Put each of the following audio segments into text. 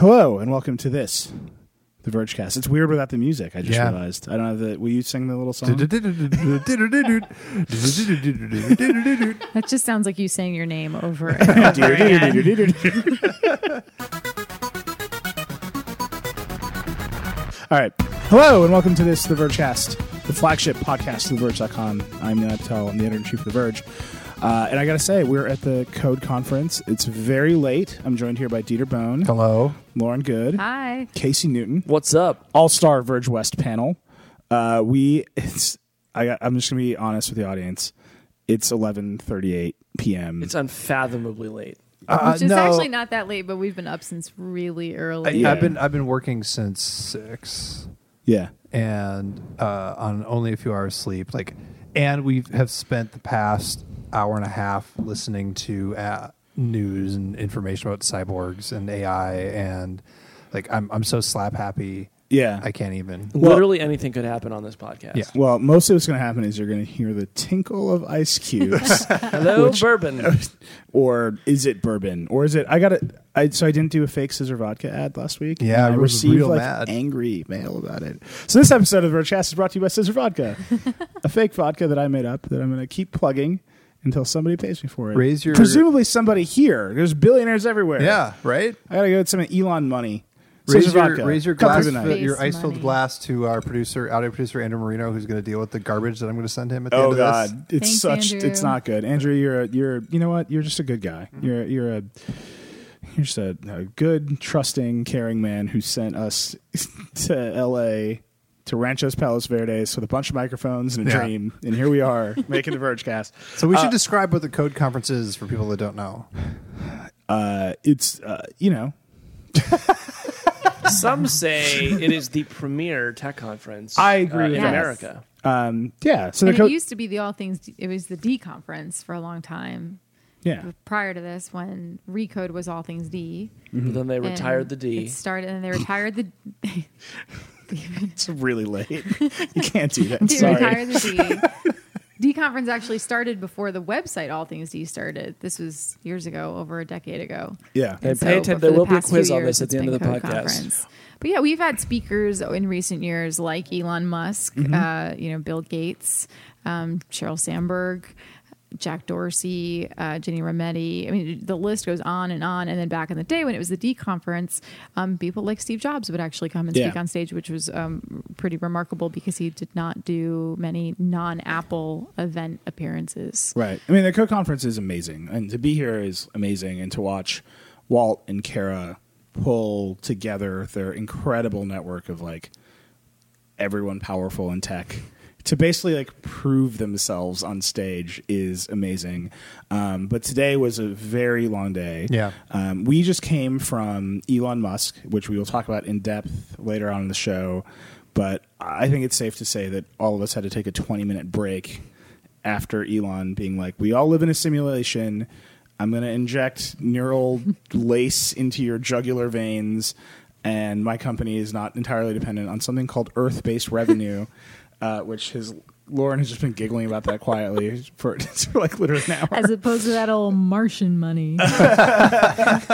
Hello and welcome to this, the Vergecast. It's weird without the music. I just Yeah. realized. I don't have the. Will you sing the little song? That just sounds like you saying your name over and over again. All right. Hello and welcome to this, the Vergecast, the flagship podcast of TheVerge.com. I'm Nilay Patel. I'm the editor in chief of The Verge. Uh, and I got to say, we're at the Code Conference. It's very late. I'm joined here by Dieter Bohn, Hello. Lauren Goode, Hi. Casey Newton, What's up? All Star Verge West panel. Uh, we, it's, I got, I'm just going to be honest with the audience. It's 11:38 p.m. It's unfathomably late. Uh, Which is no, actually not that late, but we've been up since really I, early. Yeah. have been I've been working since six, yeah. and uh, on only a few hours sleep. Like, and we have spent the past hour and a half listening to uh, news and information about cyborgs and AI, and like I'm I'm so slap happy. Yeah. I can't even. Well- Literally anything could happen on this podcast. Yeah. Well, mostly what's going to happen is you're going to hear the tinkle of ice cubes, Hello, Which- bourbon. or is it bourbon, or is it? I got it. I so I didn't do a fake scissor vodka ad last week. Yeah, I I was received real like mad. angry mail about it. So this episode of the Vergecast is brought to you by Scissor Vodka, a fake vodka that I made up that I'm going to keep plugging until somebody pays me for it. Raise your- presumably somebody here. There's billionaires everywhere. Yeah, right. I got to go get some Elon money. Raise your, vodka. raise your Come glass, through the night. your ice filled money. glass to our producer, audio producer Andrew Marino, who's going to deal with the garbage that I'm going to send him at the Oh end of God, it's Thanks, such. Andrew. It's not good, Andrew. You're a, you're you know what? You're just a good guy. Mm-hmm. You're you're a you're just a, a good, trusting, caring man who sent us to L.A. to Ranchos Palos Verdes with a bunch of microphones and a Yeah. dream, and here we are making the Vergecast. this. So we should Uh, describe what the code conference is for people that don't know. Uh, it's uh, you know Some say it is the premier tech conference. I agree uh, with in that. America. um, yeah. So the co- it used to be the All Things, it was the D conference for a long time. yeah Prior to this, when Recode was All Things D. But then they and retired the D. It started, and they retired the. it's really late. you can't do that. They Sorry. retired the D. D conference actually started before the website All Things D started. This was years ago, over a decade ago. Yeah. And So, pay but attention. for There the will be a quiz on this at the end of the been podcast. Code Conference. But yeah, we've had speakers in recent years like Elon Musk, Mm-hmm. uh, you know, Bill Gates, um, Sheryl Sandberg, Jack Dorsey, uh, Ginni Rometty. I mean, the list goes on and on. And then back in the day when it was the D conference, um, people like Steve Jobs would actually come and speak on stage, which was um, pretty remarkable because he did not do many non-Apple event appearances. Right. I mean, the co conference is amazing, and to be here is amazing, and to watch Walt and Kara pull together their incredible network of like everyone powerful in tech to basically like prove themselves on stage is amazing. Um, but today was a very long day. Yeah. Um, we just came from Elon Musk, which we will talk about in depth later on in the show. But I think it's safe to say that all of us had to take a 20 minute break after Elon being like, we all live in a simulation. I'm going to inject neural lace into your jugular veins. And my company is not entirely dependent on something called Earth based revenue, uh, which has Lauren has just been giggling about that quietly for, for like literally an hour. As opposed to that old Martian money. I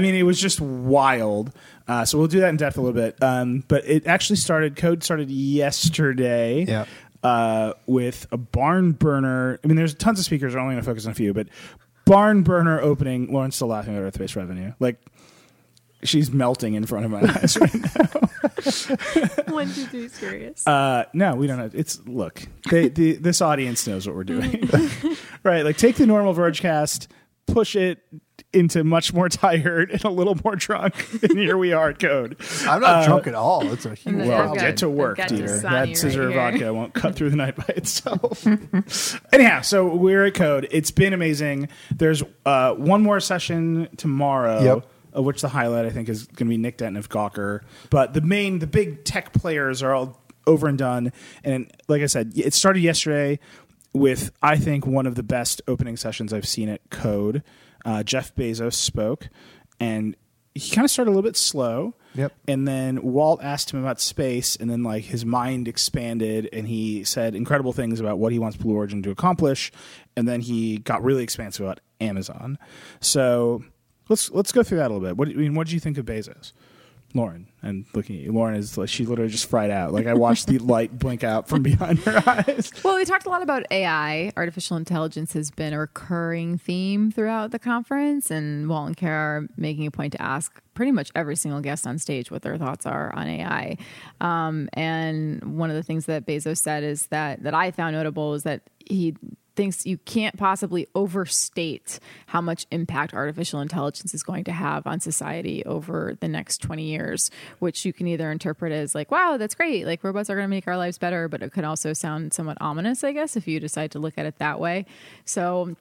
mean, it was just wild. Uh, so we'll do that in depth a little bit. Um, but it actually started. Code started yesterday. Yeah. Uh, with a barn burner. I mean, there's tons of speakers. We're only going to focus on a few, but barn burner opening. Lauren's still laughing at Earth Based Revenue. Like she's melting in front of my eyes right now. One, two, three, serious. Uh, no, we don't know. It's look. They, the, this audience knows what we're doing, right? Like take the normal Vergecast, push it into much more tired and a little more drunk, and here we are at Code. I'm not drunk at all. It's a huge And Well, got- get to work, I've got Dieter. Dasani That scissor here. vodka won't cut through the night by itself. Anyhow, so we're at Code. It's been amazing. There's uh, one more session tomorrow. Yep. Of which the highlight I think is going to be Nick Denton of Gawker, but the main, the big tech players are all over and done. And like I said, it started yesterday with I think one of the best opening sessions I've seen at Code. Uh, Jeff Bezos spoke, and he kind of started a little bit slow. Yep. And then Walt asked him about space, and then like his mind expanded, and he said incredible things about what he wants Blue Origin to accomplish, and then he got really expansive about Amazon. So let's let's go through that a little bit. What do you- I mean, what did you think of Bezos? Lauren and looking at you. Lauren is like she literally just fried out. Like I watched the light blink out from behind her eyes. Well, we talked a lot about AI. Artificial intelligence has been a recurring theme throughout the conference, and Walt and Kara are making a point to ask pretty much every single guest on stage what their thoughts are on AI. Um, and one of the things that Bezos said is that that I found notable is that he thinks you can't possibly overstate how much impact artificial intelligence is going to have on society over the next 20 years, which you can either interpret as like, wow, that's great. Like robots are going to make our lives better, but it could also sound somewhat ominous, I guess, if you decide to look at it that way. So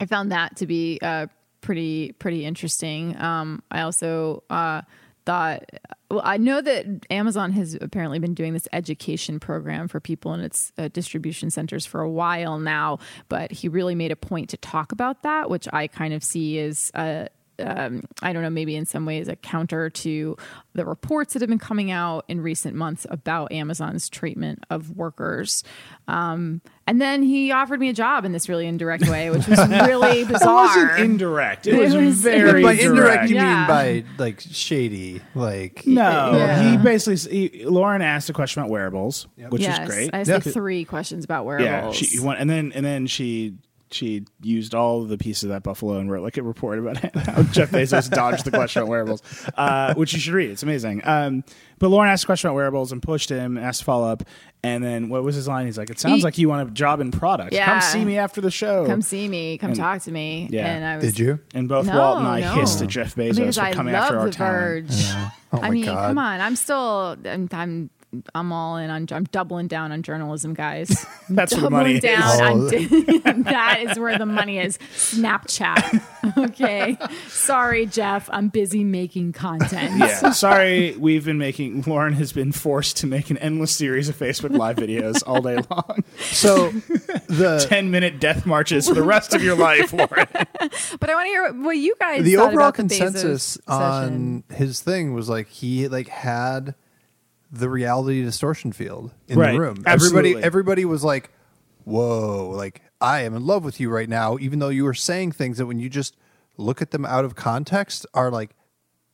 I found that to be uh, pretty, pretty interesting. Um, I also, uh, thought well i know that amazon has apparently been doing this education program for people in its uh, distribution centers for a while now but he really made a point to talk about that which i kind of see as a um, I don't know, maybe in some ways a counter to the reports that have been coming out in recent months about Amazon's treatment of workers. Um, and then he offered me a job in this really indirect way, which was really bizarre. It bizarre. wasn't indirect. It, It was, was- very by direct. indirect, you Yeah. mean by like shady, like No, Yeah. he basically he, Lauren asked a question about wearables, which yes, is great. I asked Yeah. like three questions about yeah, wearables. she went, and then and then she she used all of the pieces of that buffalo and wrote like a report about how Jeff Bezos dodged the question about wearables, uh, which you should read. It's amazing. Um, but Lauren asked a question about wearables and pushed him, asked to follow up, and then what was his line? He's like, "It sounds He- like you want a job in product. Yeah. Come see me after the show." come see me, come And- talk to me. Yeah. And I was, did you? and both No, Walt and I no. hissed at Jeff Bezos because for I coming love after our the talent. Verge. Oh I mean, God. come on. I'm still, I'm, I'm, I'm all in on, I'm doubling down on journalism, guys. That's where the doubling money down is. on- that is where the money is. Snapchat. Okay. Sorry, Jeff. I'm busy making content. Yeah, sorry. We've been making. Lauren has been forced to make an endless series of Facebook Live videos all day long. So the Ten minute death marches for the rest of your life, Lauren. But I want to hear what you guys the overall about the Bezos consensus on session. his thing was like he like had the reality distortion field in Right. the room. Absolutely. Everybody everybody was like, "Whoa, like I am in love with you right now," even though you were saying things that when you just look at them out of context are like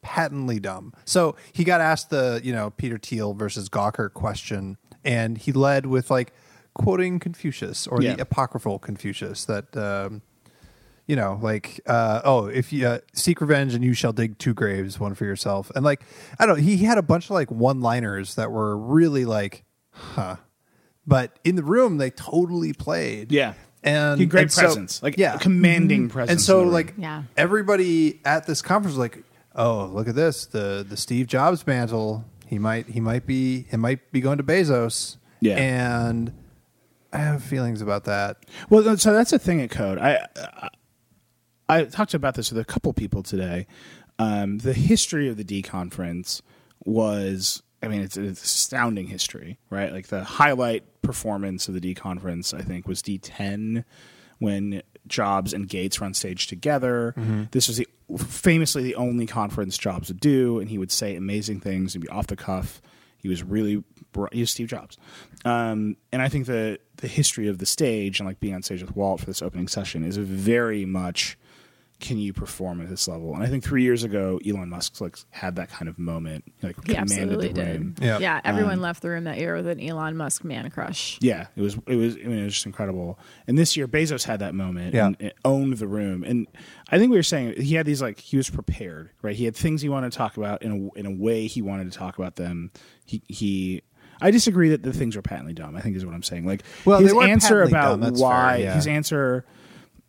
patently dumb. So he got asked the, you know, Peter Thiel versus Gawker question and he led with like quoting Confucius or Yeah. the apocryphal Confucius that um you know, like, uh, oh, if you uh, seek revenge and you shall dig two graves, one for yourself. And like, I don't know, he had a bunch of like one liners that were really like, huh. But in the room, they totally played. Yeah. And He had great and so- presence, like yeah. commanding presence. And so, in the room. like, Yeah. everybody at this conference was like, oh, look at this. The, the Steve Jobs mantle. He might, he might be, it might be going to Bezos. Yeah. And I have feelings about that. Well, so that's a thing at Code. I I, I talked about this with a couple people today. Um, the history of the D conference was, I mean, it's, it's astounding history, right? Like the highlight performance of the D conference, I think, was D10 when Jobs and Gates were on stage together. This was the famously the only conference Jobs would do, and he would say amazing things and be off the cuff. He was really he was Steve Jobs, um, and I think the the history of the stage and like being on stage with Walt for this opening session is very much can you perform at this level? And I think three years ago, Elon Musk like had that kind of moment, like He commanded absolutely the room. did. Yeah. Yeah, um, everyone left the room that year with an Elon Musk man crush. Yeah, it was it was I mean, it was just incredible. And this year, Bezos had that moment Yeah. and it owned the room. And I think we were saying he had these like he was prepared, right? He had things he wanted to talk about in a in a way he wanted to talk about them. He he. I disagree that the things were patently dumb. I think is what I'm saying. Like Well, his they answer about dumb, why fair, yeah. his answer,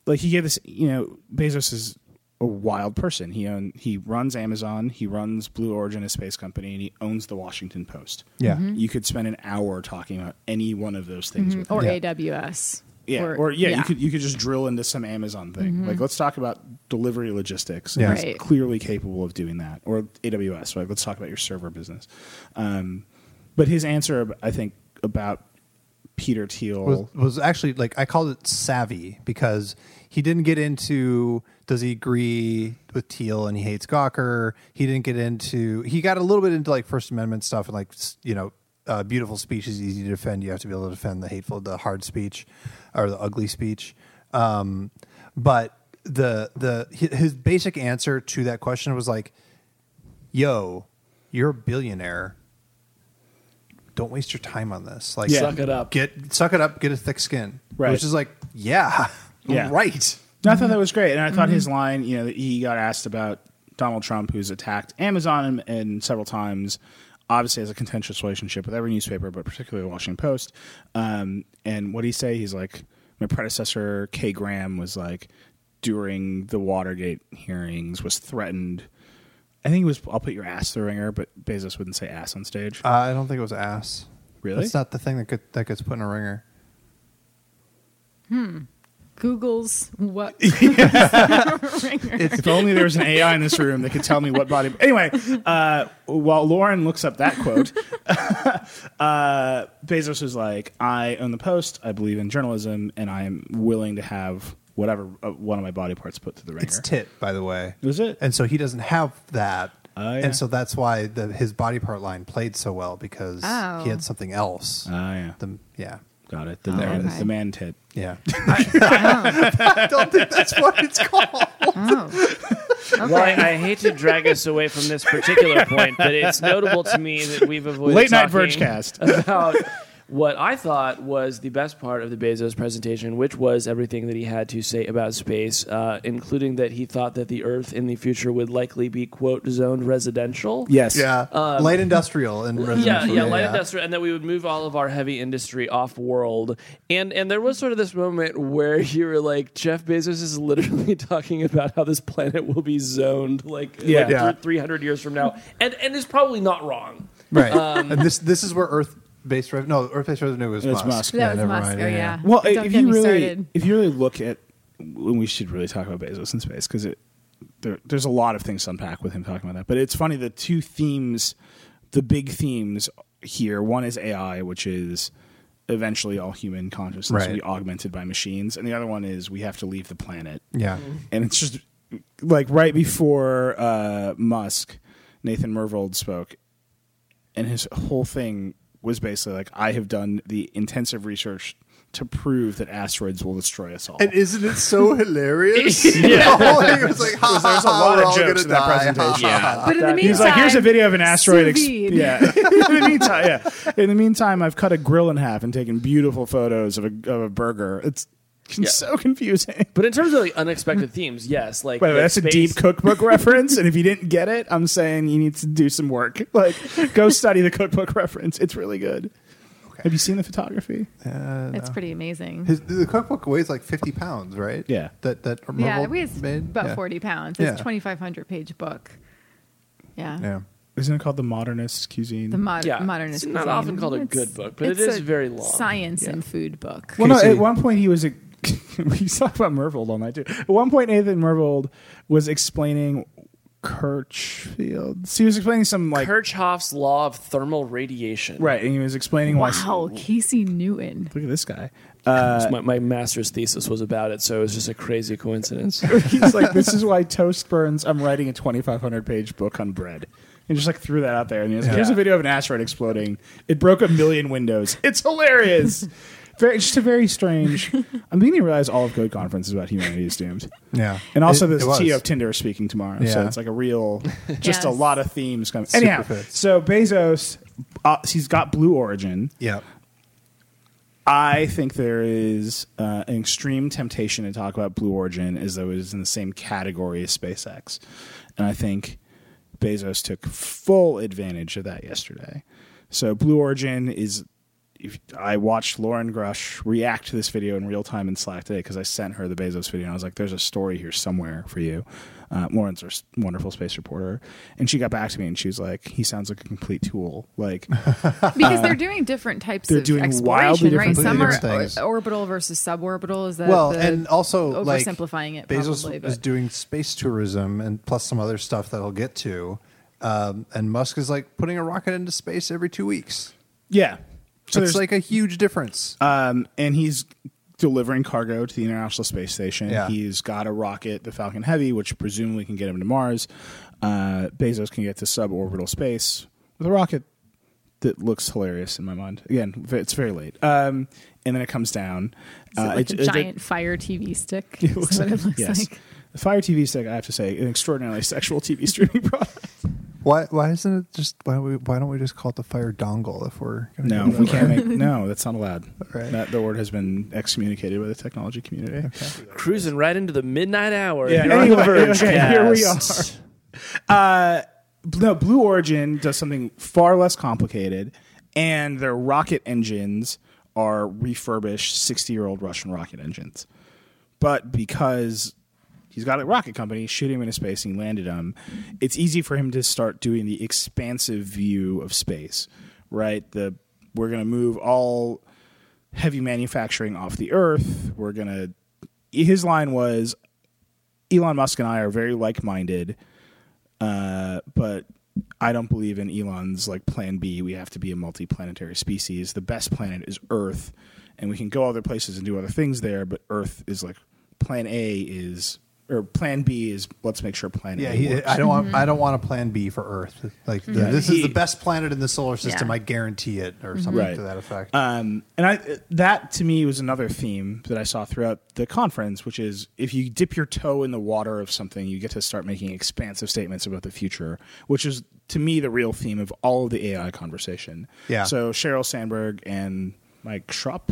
like he gave this. You know, Bezos is a wild person. He own, he runs Amazon. He runs Blue Origin, a space company, and he owns the Washington Post. Yeah. Mm-hmm. You could spend an hour talking about any one of those things mm-hmm. with Or him. Yeah. AWS. Yeah, or, yeah, you could you could just drill into some Amazon thing. Mm-hmm. Like let's talk about delivery logistics. Yeah. He's Right. clearly capable of doing that. Or AWS. Right. Let's talk about your server business. Um, but his answer, I think, about Peter Thiel. was, was actually like I called it savvy because he didn't get into does he agree with Thiel and he hates Gawker. He didn't get into he got a little bit into like First Amendment stuff and like you know uh, beautiful speech is easy to defend. You have to be able to defend the hateful, the hard speech or the ugly speech. Um, but the the his basic answer to that question was like, "Yo, you're a billionaire. Don't waste your time on this. Like, Yeah. Suck it up. Get suck it up. Get a thick skin. Right. Which is like, yeah, Yeah. right. No, I thought that was great, and I thought his line, you know, he got asked about Donald Trump, who's attacked Amazon and, and several times. Obviously, has a contentious relationship with every newspaper, but particularly the Washington Post. Um, and what did he say? He's like, my predecessor Kay Graham was like during the Watergate hearings was threatened. I think it was I'll put your ass through the wringer, but Bezos wouldn't say ass on stage. Uh, I don't think it was ass. Really? That's not the thing that get, that gets put in a wringer. Hmm. Google's what? wringer. if only there was an AI in this room that could tell me what body. Anyway, uh, while Lauren looks up that quote, uh, Bezos was like, "I own the Post. I believe in journalism, and I am willing to have whatever uh, one of my body parts put through the wringer." It's tit, by the way. Was it? And so he doesn't have that. Oh, yeah. And so that's why the, his body part line played so well because Oh. he had something else. Ah, yeah, the, yeah. got it. The Oh, man, okay. the man tit. Yeah. I don't think that's what it's called. Oh. Okay. Well, I, I hate to drag us away from this particular point, but it's notable to me that we've avoided Late night talking Vergecast. about what I thought was the best part of the Bezos presentation, which was everything that he had to say about space, uh, including that he thought that the Earth in the future would likely be quote zoned residential. Yes. Yeah. Light industrial and residential. Yeah, residential. yeah, light industrial, and that we would move all of our heavy industry off world. And and there was sort of this moment where you were like, Jeff Bezos is literally talking about how this planet will be zoned like, Yeah. like Yeah. three hundred years from now, and and is probably not wrong. Right. Um, and this this is where Earth based revenue no, Earth based revenue was It's Musk. Musk. that was never Musk. mind. Oh yeah. Well, Don't if get you me really, started. if you really look at, when we should really talk about Bezos in space because it, there, there's a lot of things to unpack with him talking about that. But it's funny the two themes, the big themes here. One is AI, which is eventually all human consciousness will Right. be augmented by machines, and the other one is we have to leave the planet. Yeah. And it's just like right before uh, Musk, Nathan Myhrvold spoke, and his whole thing was basically like, I have done the intensive research to prove that asteroids will destroy us all. And isn't it so hilarious? Yeah. the whole thing was like, ha, There's a lot of jokes in that die. presentation. Ha, ha, ha. But in the meantime, He's like, here's a video of an asteroid. ex- yeah. in the meantime, yeah. In the meantime, I've cut a grill in half and taken beautiful photos of a of a burger. It's Yeah. so confusing. But in terms of like unexpected themes, yes, like By the way, like that's a deep cookbook reference, and if you didn't get it, I'm saying you need to do some work. Like, go study the cookbook reference. It's really good. Have you seen the photography? Uh, It's no. pretty amazing. His, the cookbook weighs like 50 pounds, right? Yeah. That that yeah, it weighs made? about Yeah. 40 pounds. Yeah. It's a 2,500 page book. Yeah. Yeah. Isn't it called the Modernist Cuisine? The mod- Yeah, modernist. it's not cuisine. often called a It's- good book, but it's a very long. Science Yeah. and food book. well, no. At one point, he was. A, we talked about Myhrvold all night too. At one point, Nathan Myhrvold was explaining Kirchfield. So he was explaining some like Kirchhoff's law of thermal radiation. right, and he was explaining why. Wow, Casey Newton. Look at this guy. Uh, my, my master's thesis was about it, so it was just a crazy coincidence. he's like, this is why toast burns. I'm writing a 2,500 page book on bread. And just like threw that out there. And he was like, here's a video of an asteroid exploding. It broke a million windows. It's hilarious. Very, just a very strange. I'm beginning to realize all of Code Conference is about humanity is doomed. Yeah. And also, It- this it was. T of Tinder is speaking tomorrow. So Yeah. it's like a real, just a Yes. lot of themes coming. Super Anyhow, fits. so Bezos, uh, he's got Blue Origin. Yeah. I think there is uh, an extreme temptation to talk about Blue Origin as though it is in the same category as SpaceX. And I think Bezos took full advantage of that yesterday. So Blue Origin is. If I watched Loren Grush react to this video in real time in Slack today because I sent her the Bezos video and I was like, "There's a story here somewhere for you." Uh, Lauren's our s- wonderful space reporter, and she got back to me and she was like, "He sounds like a complete tool." Like, Because they're doing different types they're of doing exploration, wildly right? different Some are completely different things. orbital versus suborbital. Is that Well, the and also like oversimplifying it? Bezos probably, is doing space tourism and plus some other stuff that I'll get to. Um, and Musk is like putting a rocket into space every two weeks. yeah. So it's like a huge difference. Um, and he's delivering cargo to the International Space Station. Yeah. He's got a rocket, the Falcon Heavy, which presumably can get him to Mars. Uh, Bezos can get to suborbital space with a rocket that looks hilarious in my mind. Again, it's very late. Um, and then it comes down. Is Uh, like it- a it- giant fire TV stick. It Is looks what like- it looks yes. like. The Fire TV Stick, I have to say, an extraordinarily sexual TV streaming product. Why why isn't it just why don't we why don't we just call it the Fire dongle if we're gonna No, we can't make. No, that's not allowed. Right. That the word has been excommunicated by the technology community. Cruising right into the midnight hour. Yeah, You're on the anyway, Verge okay, here we are. Uh, no, Blue Origin does something far less complicated, and their rocket engines are refurbished sixty-year-old Russian rocket engines. But because he's got a rocket company, shoot him into space, and he landed him, it's easy for him to start doing the expansive view of space. Right, the we're going to move all heavy manufacturing off the Earth. We're going to. His line was, Elon Musk and I are very like-minded uh, but I don't believe in Elon's like plan B. We have to be a multi-planetary species. The best planet is Earth, and we can go other places and do other things there. But Earth is like plan A is or plan B is let's make sure plan Yeah, A he, works. I don't want. I don't want a plan B for Earth. Like the, this He- is the best planet in the solar system. Yeah. I guarantee it, or something Right. to that effect. Um, and I that to me was another theme that I saw throughout the conference, which is if you dip your toe in the water of something, you get to start making expansive statements about the future, which is to me the real theme of all of the AI conversation. Yeah. So Sheryl Sandberg and Mike Schrupp,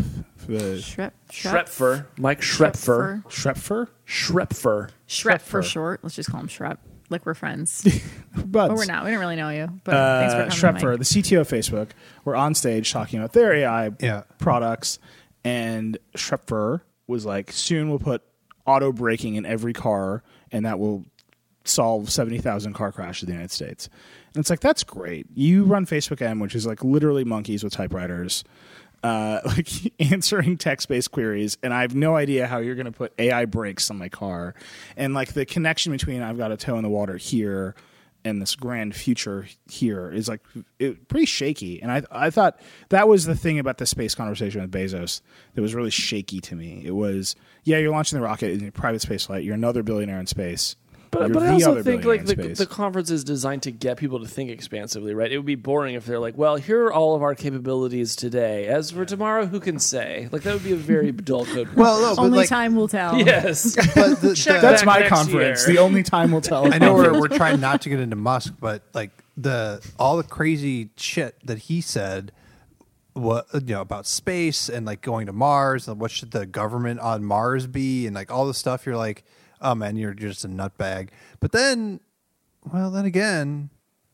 the Shrep, Schroepfer. Mike Schroepfer. Schroepfer, Schroepfer. Shrep for Schroepfer. short. Let's just call him Shrep. Like we're friends. Buds. but we're not. We don't really know you. But uh, thanks for coming. Schroepfer, Mike. the CTO of Facebook, were on stage talking about their AI Yeah. products, and Schroepfer was like, "Soon we'll put auto braking in every car, and that will solve seventy thousand car crashes in the United States." And it's like that's great. You run Facebook M, which is like literally monkeys with typewriters. Uh, like answering text-based queries, and I have no idea how you're going to put AI brakes on my car, and like the connection between I've got a toe in the water here and this grand future here is like it, pretty shaky. And I I thought that was the thing about the space conversation with Bezos that was really shaky to me. It was yeah, you're launching the rocket in private space flight. You're another billionaire in space. But, you're but I also think like the, the conference is designed to get people to think expansively, right? It would be boring if they're like, "Well, here are all of our capabilities today. As for tomorrow, who can say?" Like that would be a very dull code. well, no, Only like, time will tell. yes, but the, Check the- That's back my next conference. year. The only time will tell. I know we're, we're trying not to get into Musk, but like the all the crazy shit that he said, what you know about space and like going to Mars and what should the government on Mars be and like all this stuff. You're like, oh man, you're just a nutbag. But then, well, then again,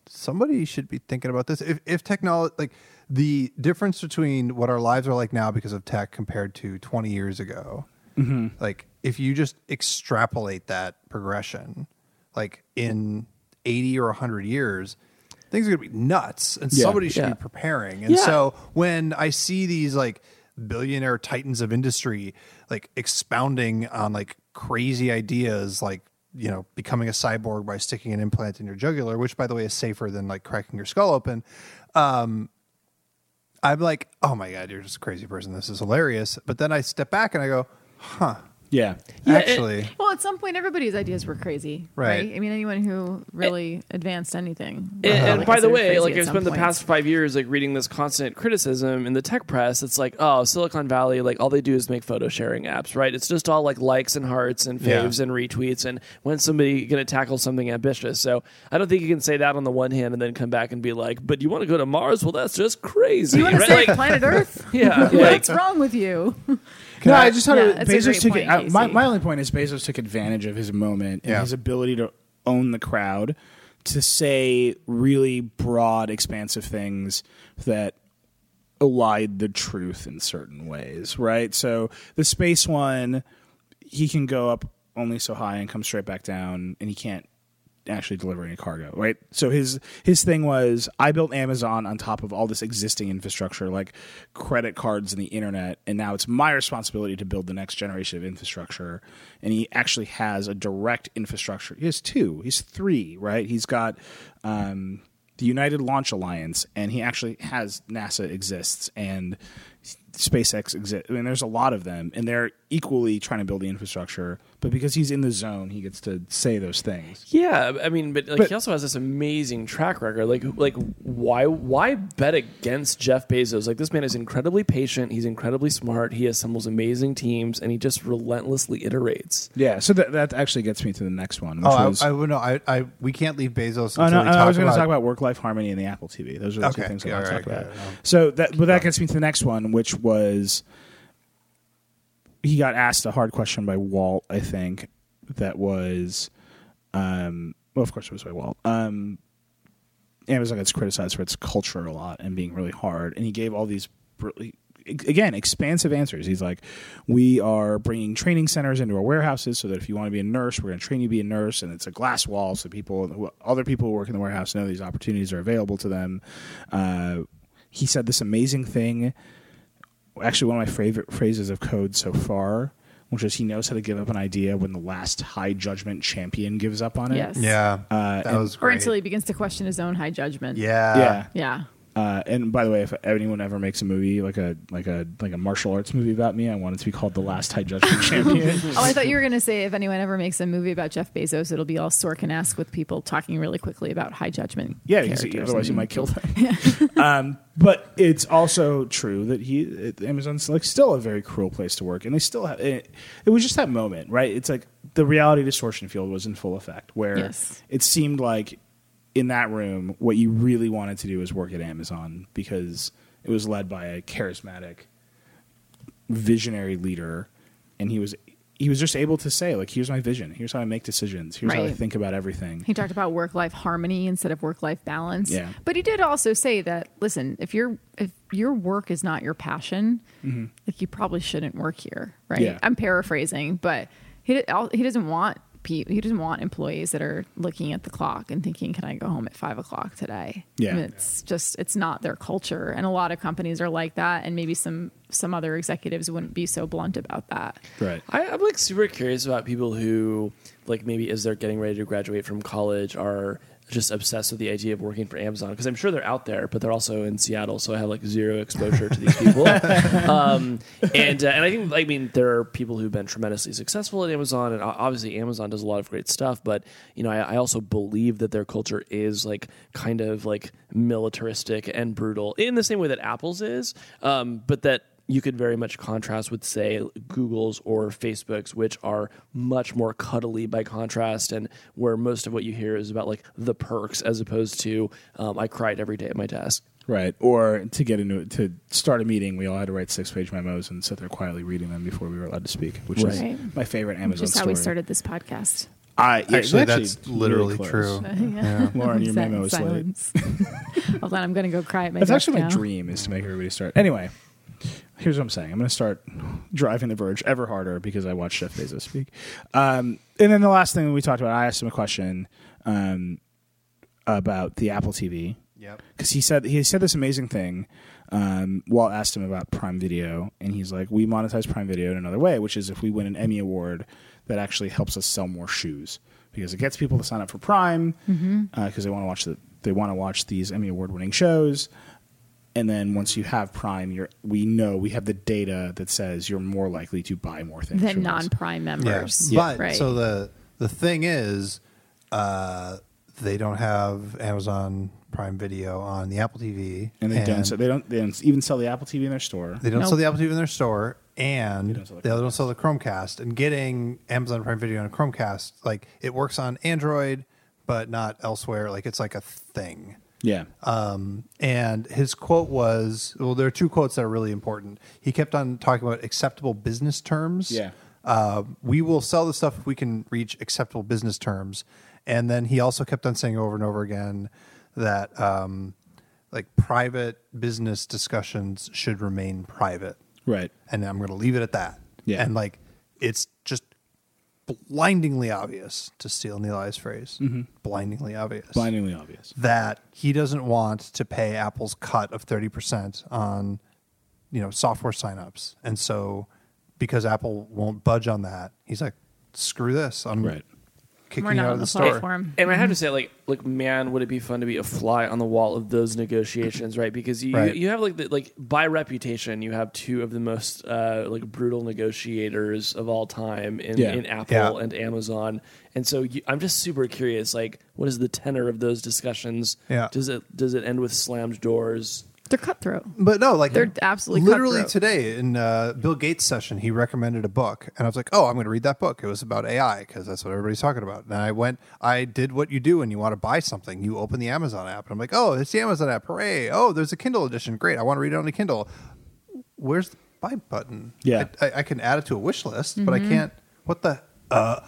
somebody should be thinking about this. If if technology like the difference between what our lives are like now because of tech compared to 20 years ago mm-hmm. like if you just extrapolate that progression like in 80 or 100 years things are going to be nuts and Yeah. somebody should Yeah. be preparing and Yeah. so when i see these like billionaire titans of industry like expounding on like crazy ideas like you know becoming a cyborg by sticking an implant in your jugular which by the way is safer than like cracking your skull open. Um i'm like oh my god you're just a crazy person. This is hilarious. But then i step back and i go huh yeah. Yeah, it- actually Well, at some point, everybody's ideas were crazy, Right. right? I mean, anyone who really advanced anything. And, was and probably by the way, like at it's some been the past five years, like reading this constant criticism in the tech press. It's like, oh, Silicon Valley, like all they do is make photo sharing apps, right? It's just all like likes and hearts and Yeah. faves and retweets. And when's somebody going to tackle something ambitious, so I don't think you can say that on the one hand and then come back and be like, but you want to go to Mars? Well, that's just crazy. You want to right? save Like, planet Earth? yeah, like, What's wrong with you? No, I just thought Yeah, it- Bezos took point, it. I- my, my only point is Bezos took advantage of his moment and Yeah. his ability to own the crowd to say really broad, expansive things that elide the truth in certain ways, right? So the space one, he can go up only so high and come straight back down, and he can't actually deliver any cargo, right? So his his thing was I built Amazon on top of all this existing infrastructure like credit cards and the internet and now it's my responsibility to build the next generation of infrastructure and he actually has a direct infrastructure. He has two, he's three, right? He's got um the United Launch Alliance, and he actually has NASA exists, and SpaceX exist. I mean, there's a lot of them, and they're equally trying to build the infrastructure. But because he's in the zone, he gets to say those things. Yeah, I mean, but like But- he also has this amazing track record. Like, like why why bet against Jeff Bezos? Like this man is incredibly patient. He's incredibly smart. He assembles amazing teams, and he just relentlessly iterates. Yeah, so that that actually gets me to the next one. Which Oh, was, I, I would know. I, I we can't leave Bezos. Oh Until no, we I was going to talk about work life harmony and the Apple TV. Those are the two Okay, things I yeah, want to alright, talk about. yeah, yeah. So that, but that gets me to the next one, which was he got asked a hard question by Walt. I think that was, um, well, of course it was by Walt. Um, Amazon gets criticized for its culture a lot and being really hard, and he gave all these really again expansive answers. He's like, "We are bringing training centers into our warehouses so that if you want to be a nurse, we're going to train you to be a nurse, and it's a glass wall so people, other people who work in the warehouse know these opportunities are available to them." Uh, he said this amazing thing. Actually, one of my favorite phrases of code so far, which is he knows how to give up an idea when the last high judgment champion gives up on it. Yes. Yeah, Uh, that and- was Or until he begins to question his own high judgment. yeah, yeah. Yeah. Uh, and by the way, if anyone ever makes a movie like a like a like a martial arts movie about me, I want it to be called The Last High Judgment Champion. Oh, I thought you were going to say if anyone ever makes a movie about Jeff Bezos, it'll be all Sorkin-esque with people talking really quickly about high judgment. Yeah, otherwise you might kill them. um, but it's also true that he Amazon's like still a very cruel place to work, and they still have it. It was just that moment, right? It's like the reality distortion field was in full effect, where Yes. it seemed like in that room, what you really wanted to do was work at Amazon because it was led by a charismatic, visionary leader, and he was. He was just able to say, like, here's my vision. Here's how I make decisions. Here's how I think about everything. He talked about work life harmony instead of work life balance. Yeah. But he did also say that listen, if your if your work is not your passion, like you probably shouldn't work here, right? Mm-hmm. Yeah. I'm paraphrasing, but he he doesn't want pe- he doesn't want employees that are looking at the clock and thinking, "Can I go home at five o'clock today?" Yeah. And it's just it's not their culture, and a lot of companies are like that, and maybe some some other executives wouldn't be so blunt about that. Right. I, I'm like super curious about people who, like, maybe as they're getting ready to graduate from college, are just obsessed with the idea of working for Amazon because I'm sure they're out there, but they're also in Seattle, so I have like zero exposure to these people. um, and uh, and I think I mean there are people who've been tremendously successful at Amazon, and obviously Amazon does a lot of great stuff. But you know, I, I also believe that their culture is like kind of like militaristic and brutal in the same way that Apple's is, um, but that you could very much contrast with, say, Google's or Facebook's, which are much more cuddly by contrast, and where most of what you hear is about like the perks as opposed to um, I cried every day at my desk. Right. Or to get into to start a meeting, we all had to write six page memos and sit there quietly reading them before we were allowed to speak, which is my favorite Amazon Which is how story. we started this podcast. I, yeah, Actually, it's that's literally really true. close. Yeah. Lauren, your Sil- memo is late. Hold on, I'm going to go cry at my That's desk actually my dream is to make everybody start. Anyway, here's what I'm saying. I'm going to start driving the Verge ever harder because I watched Jeff Bezos speak. Um, and then the last thing we talked about, I asked him a question um, about the Apple TV Yep. because he said he said this amazing thing. Um, Walt asked him about Prime Video, and he's like, "We monetize Prime Video in another way, which is if we win an Emmy award, that actually helps us sell more shoes because it gets people to sign up for Prime because they want to watch the they want to watch these Emmy award winning shows." And then once you have Prime, you're we know we have the data that says you're more likely to buy more things Than non-prime Yeah. members. But right. so the the thing is, uh, they don't have Amazon Prime Video on the Apple TV, and they don't. So they don't. They don't even sell the Apple TV in their store. They don't Nope. sell the Apple TV in their store, and They they don't sell don't, the sell the Chromecast. And getting Amazon Prime Video on a Chromecast, like it works on Android, but not elsewhere. Like it's like a thing. Yeah. Um, and his quote was, well, there are two quotes that are really important. He kept on talking about acceptable business terms. Yeah. Uh, we will sell the stuff if we can reach acceptable business terms. And then he also kept on saying over and over again that um, like private business discussions should remain private. right. And I'm going to leave it at that. Yeah. And like, it's blindingly obvious, to steal Nilay's phrase, mm-hmm. blindingly obvious Blindingly obvious. that he doesn't want to pay Apple's cut of 30% on you know software signups. And so because Apple won't budge on that, he's like screw this. I'm Right. Kicking We're you not out on of the, the store. platform. And I have to say, like, like, man, would it be fun to be a fly on the wall of those negotiations, right? Because you Right. you have like the, like by reputation, you have two of the most uh, like brutal negotiators of all time in, Yeah. in Apple Yeah. and Amazon. And so you, I'm just super curious, like, what is the tenor of those discussions? Yeah. Does it does it end with slammed doors? They're cutthroat. But no, like They're absolutely literally cutthroat. today in uh, Bill Gates' session, he recommended a book, and I was like, "Oh, I'm going to read that book." It was about AI because that's what everybody's talking about. And I went, I did what you do when you want to buy something. You open the Amazon app, and I'm like, "Oh, it's the Amazon app! Hooray! Oh, there's a Kindle edition. Great! I want to read it on a Kindle. Where's the buy button? Yeah. I, I, I can add it to a wish list, but I Mm-hmm. can't. What the? Uh,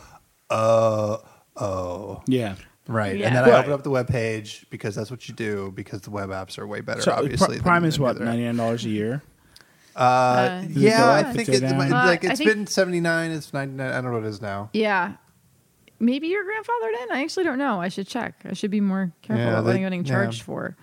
uh, oh. Yeah. Right, Yeah. and then I Right. open up the web page because that's what you do. Because the web apps are way better, So obviously. Pri- Prime is than what the other- ninety nine dollars a year. uh, Uh, Does it go yeah, up? I Does it think go it, down? might- Uh, like I it's think- been seventy nine. It's ninety nine. I don't know what it is now. Yeah. Maybe your grandfathered in. I actually don't know. I should check. I should be more careful Yeah, about what they- I'm getting yeah. charged for.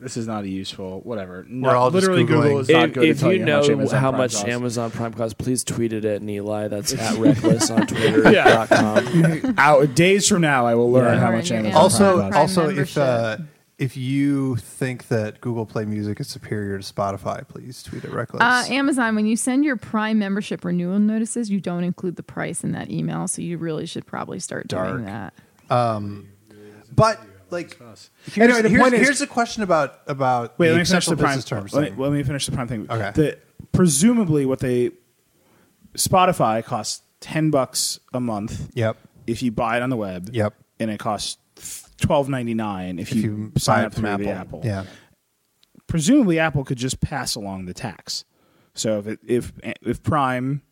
This is not a useful whatever. We're all just literally Google is not If, good to if tell you you know how much Amazon how Prime much costs. Amazon Prime costs, please tweet it at Eli. That's at reckless on Twitter.com. Out days from now, I will learn Yeah. how much Amazon Also, Prime costs. Prime also if uh, if you think that Google Play Music is superior to Spotify, please tweet it reckless. Uh, Amazon, when you send your Prime membership renewal notices, you don't include the price in that email. So you really should probably start Dark. doing that. Um, but like, here's, Anyway, the here's, point is- here's a question about about Wait, the let me finish the prime. business terms. Let me, let me finish the prime thing. Okay. The, presumably, what they Spotify costs ten bucks a month Yep. if you buy it on the web. Yep. and it costs twelve ninety nine if, If you sign up from through Apple. the Apple. Yeah. presumably Apple could just pass along the tax. So if it, if if Prime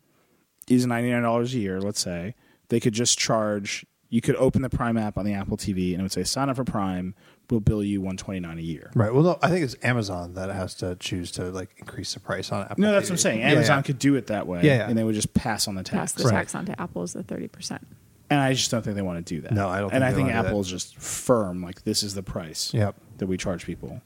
is ninety nine dollars a year, let's say they could just charge. You could open the Prime app on the Apple TV and it would say sign up for Prime. We'll bill you one twenty nine a year. Right. Well, no, I think it's Amazon that has to choose to like increase the price on Apple. No, that's TV. what I'm saying. Amazon yeah. could do it that way, Yeah, yeah. and they would just pass on the tax. Pass tax. the Right. tax on to Apple is the 30%. And I just don't think they want to do that. No, I don't And think I they think wanna do that. Apple is just firm. Like this is the price Yep. that we charge people.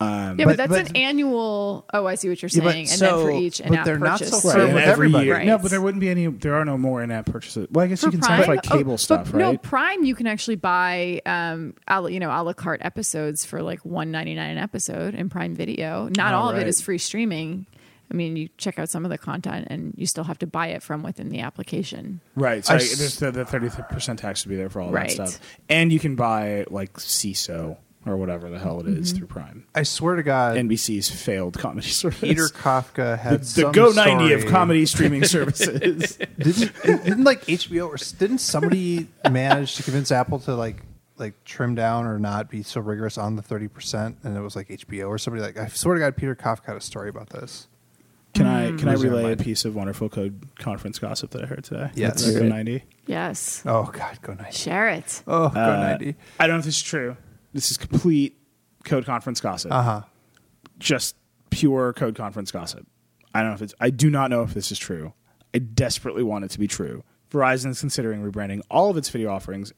Yeah, But- but, that's but- an annual. Oh, I see what you're saying. but and then for each but in-app they're not purchase. so firm and with every everybody. Right. No, but there wouldn't be any. There are no more in-app purchases. Well, I guess you For can sign up for like oh, cable but stuff, right? No, Prime you can actually buy, um, a, la- you know, a la carte episodes for like one ninety nine an episode in Prime Video. Not Oh, all of it is free streaming. I mean, you check out some of the content, and you still have to buy it from within the application. Right. So I I s- there's the, the 30% tax to be there for all Right. that stuff. And you can buy like CISO or whatever the hell it is Mm-hmm. through Prime. I swear to God, NBC's failed comedy service. Peter Kafka had the, the some Go 90 of comedy streaming services. Didn't didn't like HBO or didn't somebody manage to convince Apple to like like trim down or not be so rigorous on the thirty percent? And it was like HBO or somebody like I swear to God, Peter Kafka had a story about this. Can I can I relay a piece of wonderful code conference gossip that I heard today? Yes. Go 90. Yes, Oh God, go ninety. share it. Oh, go Uh, ninety. I don't know if it's true. This is complete code conference gossip. Uh huh. Just pure code conference gossip. I don't know if it's. I do not know if this is true. I desperately want it to be true. Verizon is considering rebranding all of its video offerings,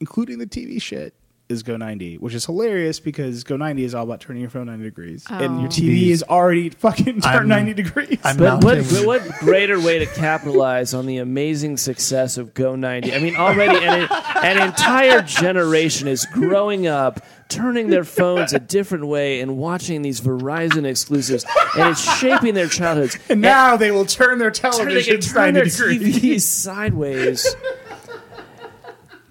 including the TV shit, is Go 90, which is hilarious because Go 90 is all about turning your phone 90 degrees, oh. and your Oh. TV is already fucking turned I'm- 90 degrees. I'm But what, mounting- but what greater way to capitalize on the amazing success of Go 90? I mean, already an, an entire generation is growing up, turning their phones a different way and watching these Verizon exclusives, and it's shaping their childhoods. and now they will turn their And they can televisions turn 90 their degrees. TVs sideways.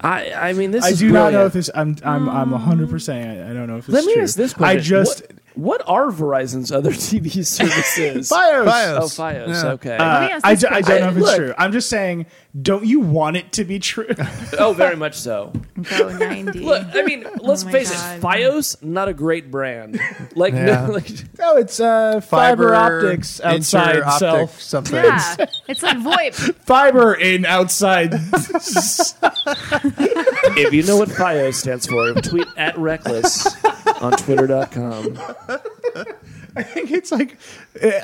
I, I mean, this I is do not know if this. I'm I'm I'm 100. percent I don't know if this Let is me true. ask this question: I just what, what are Verizon's other TV services? Fios. Fios. Oh, FiOS. Yeah. Okay. Let me Uh, ask I, this do, I don't know if it's question. true. I'm just saying, don't you want it to be true? oh, very much so. Go ninety. Look, I mean, let's Oh my face God. it. FiOS, not a great brand. Like, Yeah. no, like no, it's uh, fiber, optics outside interoptic self. something. yeah, it's like VoIP. Fiber in outside. if you know what FiOS stands for, tweet at Reckless on Twitter.com. I think it's like.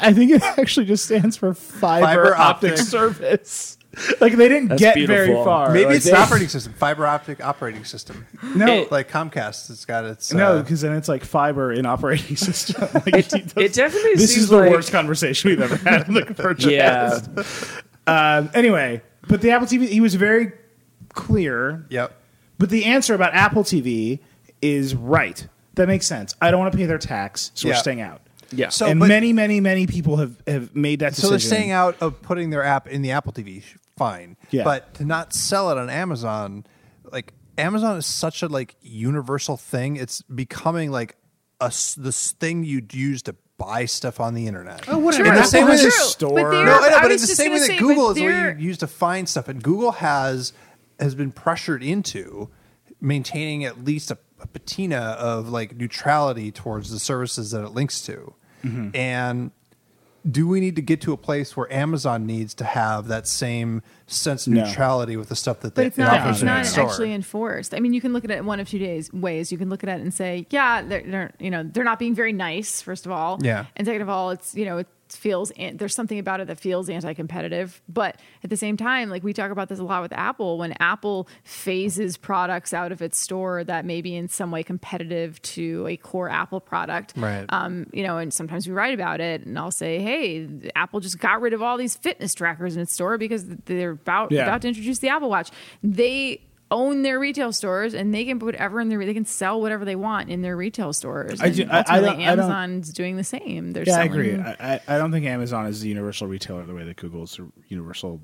I think it actually just stands for fiber, Fiber optic optic. service. Like they didn't That's get beautiful. very far. Maybe Like, it's they- an operating system, fiber optic operating system. no. It- Like Comcast, it's got its. no, uh, because then it's like fiber in operating system. Like, It, he does- it definitely this seems is the like, worst conversation we've ever had on the purchase. Yeah. Um, anyway, but the Apple TV, he was very clear. Yep. But the answer about Apple TV is right. That makes sense. I don't want to pay their tax, so we're Yeah. staying out. Yeah. So- and but- many, many, many people have, have made that So decision. they're staying out of putting their app in the Apple TV. sh- Fine. Yeah. But to not sell it on Amazon, like Amazon is such a like universal thing. It's becoming like a s- this thing you'd use to buy stuff on the internet. Oh, whatever. In the Apple same way has a that- store. but they're- No, I know, but was it's the same way that say, Google is what you use to find stuff, and Google has has been pressured into maintaining at least a, a patina of like neutrality towards the services that it links to, Mm-hmm. and. Do we need to get to a place where Amazon needs to have that same sense of No. neutrality with the stuff that But they it's not. It's not its actually enforced. I mean, you can look at it in one of two days ways. You can look at it and say, yeah, they're, they're you know they're not being very nice. First of all, Yeah. and second of all, it's you know it feels an- there's something about it that feels anti-competitive. But at the same time, like we talk about this a lot with Apple, when Apple phases products out of its store that may be in some way competitive to a core Apple product, Right. um, you know, and sometimes we write about it, and I'll say, "Hey, Apple just got rid of all these fitness trackers in its store because they're about Yeah. about to introduce the Apple Watch." They own their retail stores, and they can put whatever in their they can sell whatever they want in their retail stores. I do- I- I don't- I Amazon's doing the same. They're Yeah, I agree. I, I, I don't think Amazon is the universal retailer the way that Google is a universal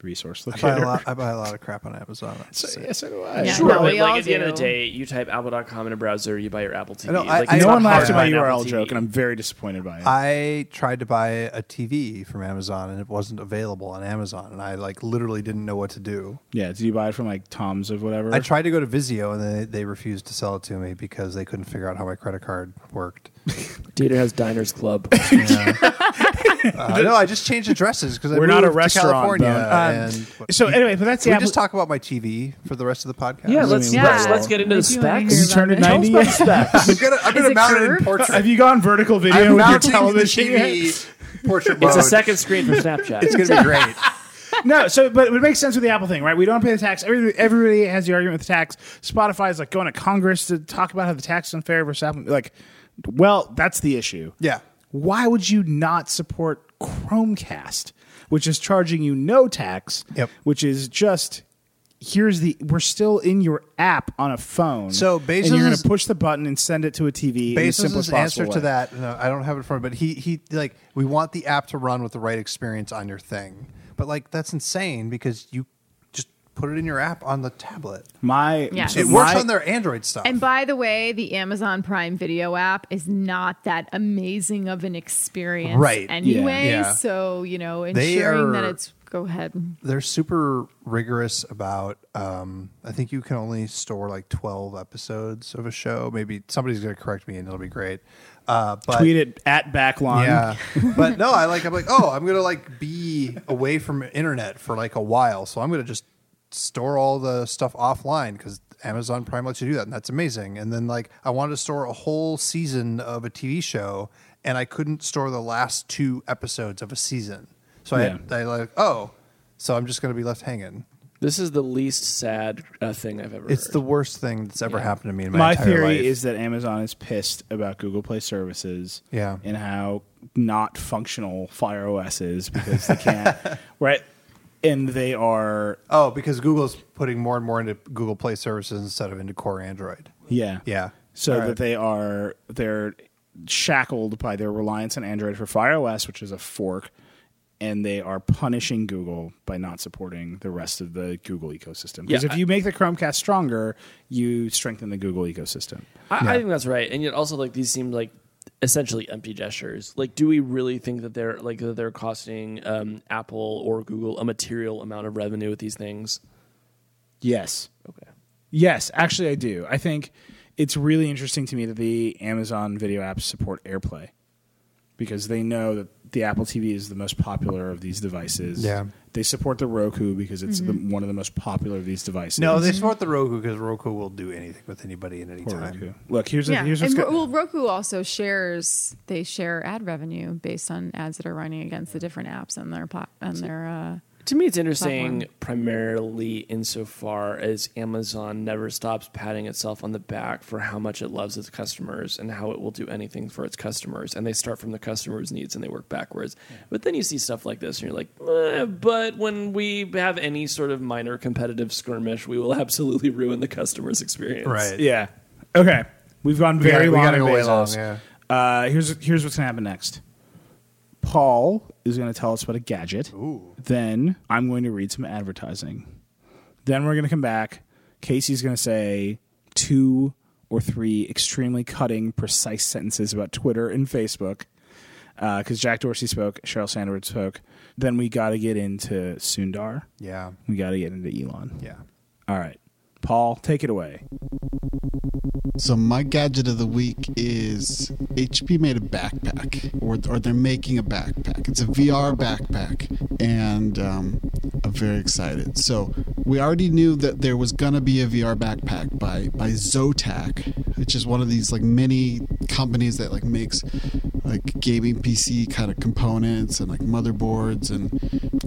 resource I buy, a lot, I buy a lot of crap on Amazon. I have So, say. yeah, so do I. Yeah. Sure, no, but like at the end of the day, you type apple.com in a browser, you buy your Apple TV. No, I- Like, I- it's no one laughed to at my URL joke, and I'm very disappointed by it. I tried to buy a TV from Amazon and it wasn't available on Amazon, and I like literally didn't know what to do. yeah, did you buy it from like Tom's of whatever? I tried to go to Vizio and they, they refused to sell it to me because they couldn't figure out how my credit card worked. Dieter has Diners Club. Uh, no, I just changed addresses because We're I not a restaurant, California. Bone. and so anyway, but that's the Can we Apple. just talk about my TV for the rest of the podcast? yeah, let's mean, let's, let's get into the specs. hear you turned about it it. 90 Tell us about the specs. I'm gonna, I'm gonna it mount it in portrait. Have you gone vertical video I'm with your mounting the television? TV portrait It's a second screen for Snapchat. It's gonna be great. no, so but it would make sense with the Apple thing, right? We don't pay the tax. Everybody, everybody has the argument with the tax. Spotify is like going to Congress to talk about how the tax is unfair versus Apple. Like, well, that's the issue. Yeah. Why would you not support Chromecast, which is charging you no tax? Yep. Which is just here's the we're still in your app on a phone. So and you're going to push the button and send it to a TV. Bezos' answer possible to that, no, I don't have it in front, me, but he he like we want the app to run with the right experience on your thing. But like that's insane because you put it in your app on the tablet. My Yeah. It works my- on their Android stuff. And by the way, the Amazon Prime Video app is not that amazing of an experience, Right. Anyway, Yeah. so you know, They ensuring that it's go ahead. they're super rigorous about um, i think you can only store like 12 episodes of a show maybe somebody's going to correct me and it'll be great uh, but tweet it at Backlon. yeah but no i like i'm like oh i'm going to like be away from internet for like a while so i'm going to just store all the stuff offline because amazon prime lets you do that and that's amazing and then like i wanted to store a whole season of a tv show and i couldn't store the last two episodes of a season so Yeah. I, I like oh so i'm just going to be left hanging This is the least sad uh, thing I've ever it's heard. the worst thing that's ever Yeah. happened to me in my, My entire theory life. is that Amazon is pissed about Google Play services. Yeah. And how not functional Fire OS is because they can't right and they are oh because Google's putting more and more into Google Play services instead of into core Android. yeah. Yeah. So All that they are they're shackled by their reliance on Android for Fire OS, which is a fork, and they are punishing Google by not supporting the rest of the Google ecosystem. Because Yeah, if you make the Chromecast stronger, you strengthen the Google ecosystem. I, I think that's right, and yet also like these seem like essentially empty gestures. Like, do we really think that they're like that they're costing um, Apple or Google a material amount of revenue with these things? Yes. Okay. Yes, actually, I do. I think it's really interesting to me that the Amazon video apps support AirPlay because they know that the Apple TV is the most popular of these devices. Yeah. They support the Roku because it's the, one of the most popular of these devices. No, they support the Roku because Roku will do anything with anybody at any Poor time. Roku. Look, here's a, yeah, here's what's and go- well, Roku also shares they share ad revenue based on ads that are running against the different apps on their plat on their uh, To me, it's interesting platform. primarily insofar as Amazon never stops patting itself on the back for how much it loves its customers and how it will do anything for its customers. And they start from the customer's needs and they work backwards. But then you see stuff like this and you're like, eh, but when we have any sort of minor competitive skirmish, we will absolutely ruin the customer's experience. Right. Yeah. Okay. We've gone We very gotta- we long. gotta go way Bezos. long, Uh, here's here's what's gonna happen next. Paul is going to tell us about a gadget. Then I'm going to read some advertising. Then we're going to come back. Casey's going to say two or three extremely cutting, precise sentences about Twitter and Facebook. Uh, because Jack Dorsey spoke, Sheryl Sandberg spoke. Then we got to get into Sundar. Yeah. We got to get into Elon. Yeah. All right. Paul, take it away. So my gadget of the week is HP made a backpack, or or they're making a backpack. It's a VR backpack, and um, I'm very excited. So we already knew that there was gonna be a VR backpack by by Zotac, which is one of these like mini companies that like makes like gaming PC kind of components and like motherboards and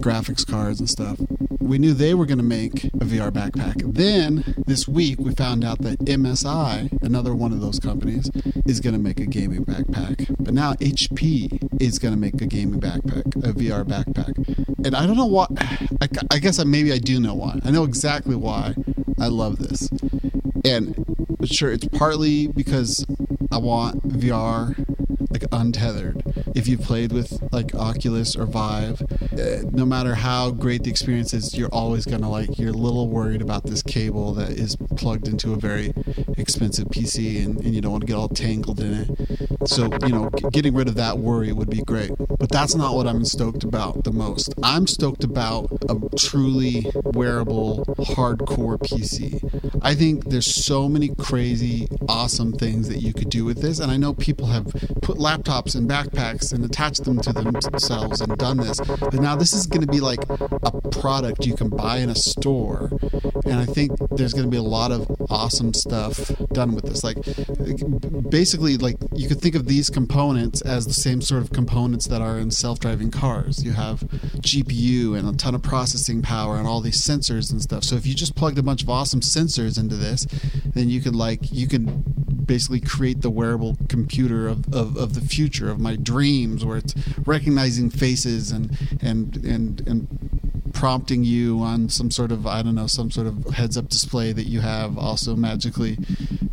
graphics cards and stuff. We knew they were to make a VR backpack. Then this week we found out that MSI, another one of those companies, is going to make a gaming backpack. But now HP is going to make a gaming backpack, a VR backpack. And I don't know why. I, I guess I, maybe I do know why. I know exactly why I love this. And sure, it's partly because I want VR like untethered. If you've played with like Oculus or Vive, uh, no matter how great the experience is, you're always gonna like you're a little worried about this cable that is plugged into a very expensive PC, and, and you don't want to get all tangled in it. So you know, g- getting rid of that worry would be great. But that's not what I'm stoked about the most. I'm stoked about a truly wearable, hardcore PC. I think there's so many crazy, awesome things that you could do with this, and I know people have put laptops and backpacks and attached them to themselves and done this. But now this is going to be like a product you can buy in a store, and I think there's going to be a lot of awesome stuff done with this. Like basically, like you could think of these components as the same sort of components that are in self-driving cars. You have GPU and a ton of processing power and all these sensors and stuff. So if you just plugged a bunch of awesome sensors into this, then you could like you could basically create the wearable computer of, of, of the future of my dreams where it's recognizing faces and and and and prompting you on some sort of I don't know some sort of heads up display that you have also magically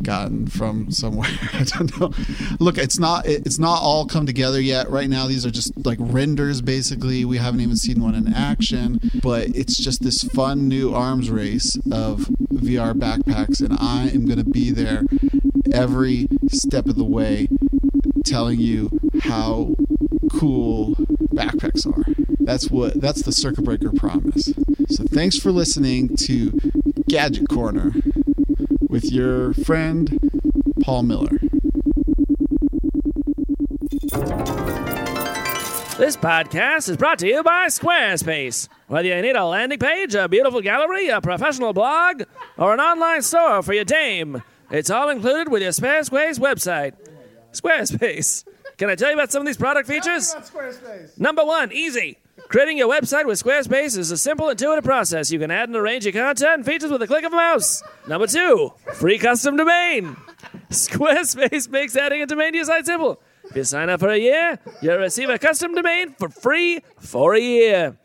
gotten from somewhere. I don't know. Look it's not it's not all come together yet. Right now these are just like renders basically. We haven't even seen one in action. But it's just this fun new arms race of VR backpacks and I am going to be there every step of the way telling you how cool backpacks are. That's what that's the circuit breaker promise. So thanks for listening to Gadget Corner with your friend Paul Miller. This podcast is brought to you by Squarespace. Whether you need a landing page, a beautiful gallery, a professional blog, or an online store for your dame, it's all included with your Squarespace website. Squarespace. Can I tell you about some of these product features? Number one, easy. Creating your website with Squarespace is a simple, intuitive process. You can add and arrange your content and features with a click of a mouse. Number two, free custom domain. Squarespace makes adding a domain to your site simple. If you sign up for a year, you'll receive a custom domain for free for a year.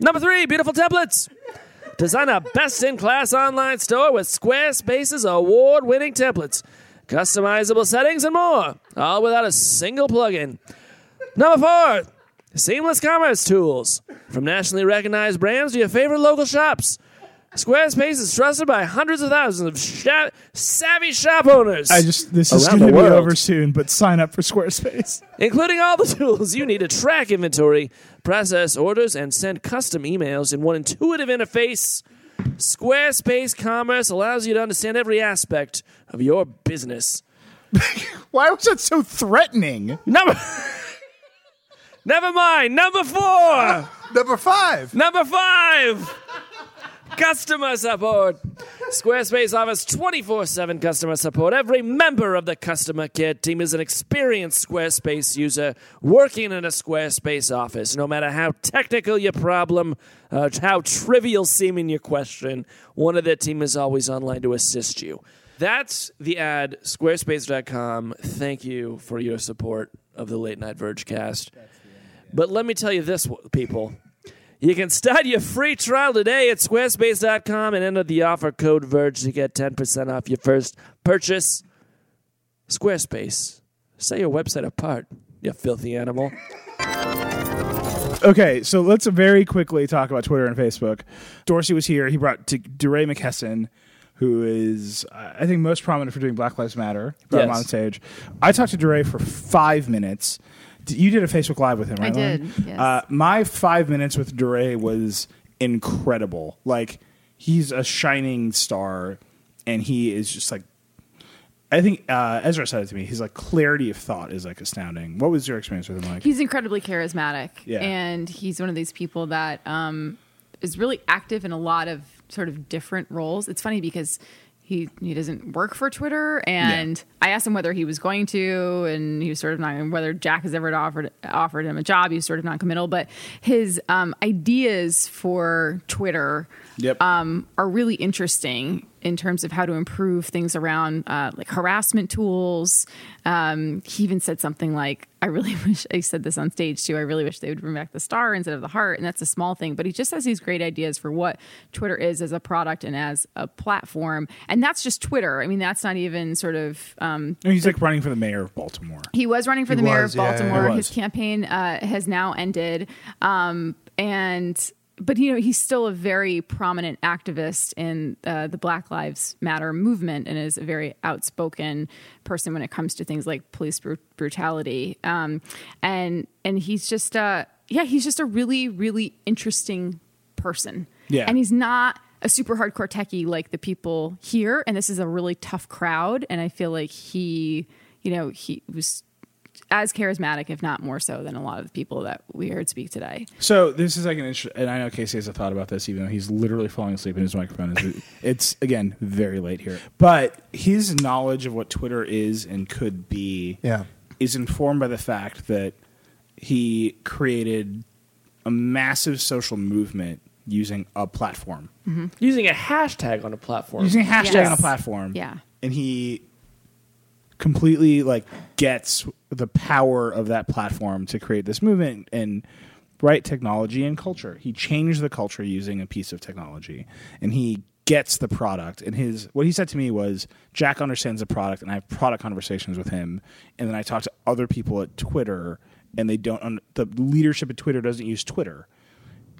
Number three, beautiful templates. Design a best in class online store with Squarespace's award winning templates, customizable settings, and more, all without a single plugin. Number four, seamless commerce tools. From nationally recognized brands to your favorite local shops. Squarespace is trusted by hundreds of thousands of savvy shop owners. I just this is going to be over soon, but sign up for Squarespace. including all the tools you need to track inventory, process orders, and send custom emails in one intuitive interface. Squarespace Commerce allows you to understand every aspect of your business. Why was that so threatening? Number. Never mind. Number four. Number five. Number five. Customer support. Squarespace offers 24 7 customer support. Every member of the customer care team is an experienced Squarespace user working in a Squarespace office. No matter how technical your problem, uh, how trivial seeming your question, one of their team is always online to assist you. That's the ad, squarespace.com. Thank you for your support of the Late Night Vergecast. But let me tell you this, people. You can start your free trial today at squarespace.com and enter the offer code VERGE to get 10% off your first purchase. Squarespace. Set your website apart, you filthy animal. Okay, so let's very quickly talk about Twitter and Facebook. Dorsey was here. He brought to DeRay McKesson, who is, uh, I think, most prominent for doing Black Lives Matter. He brought him Yes. on stage. I talked to DeRay for five minutes. You did a Facebook Live with him, right? I did, yes. Uh, my five minutes with DeRay was incredible. Like, he's a shining star, and he is just like I think uh, Ezra said it to me. His like clarity of thought is like astounding. What was your experience with him like? He's incredibly charismatic, Yeah. and he's one of these people that um, is really active in a lot of sort of different roles. It's funny because he he doesn't work for Twitter, and I asked him whether he was going to, and he was sort of not whether Jack has ever offered offered him a job. He was sort of non-committal, but his um, ideas for Twitter Yep. um, are really interesting in terms of how to improve things around uh, like harassment tools. Um, he even said something like, "I really wish I said this on stage too. I really wish they would bring back the star instead of the heart." And that's a small thing, but he just has these great ideas for what Twitter is as a product and as a platform. And that's just Twitter. I mean, that's not even sort of um, No, he's like running for the mayor of Baltimore. he was running for He the mayor was, of yeah, yeah, Baltimore. he His campaign uh, has now ended, um, and but you know he's still a very prominent activist in uh, the Black Lives Matter movement, and is a very outspoken person when it comes to things like police bru- brutality. Um, and and he's just uh, yeah, he's just a really really interesting person. Yeah. and he's not a super hardcore techie like the people here and this is a really tough crowd and i feel like he you know he was as charismatic if not more so than a lot of the people that we heard speak today So this is like an interesting, and I know Casey has a thought about this, even though he's literally falling asleep in his microphone. It's, it's again very late here, but his knowledge of what Twitter is and could be, Yeah. is informed by the fact that he created a massive social movement using a platform, mm-hmm. Using a hashtag on a platform. using a hashtag Yes. on a platform. Yeah. and he completely like gets the power of that platform to create this movement and right technology and culture. He changed the culture using a piece of technology, and he gets the product. And his what he said to me was, Jack understands the product, and I have product conversations with him. And then I talk to other people at Twitter, and they don't. The leadership at Twitter doesn't use Twitter.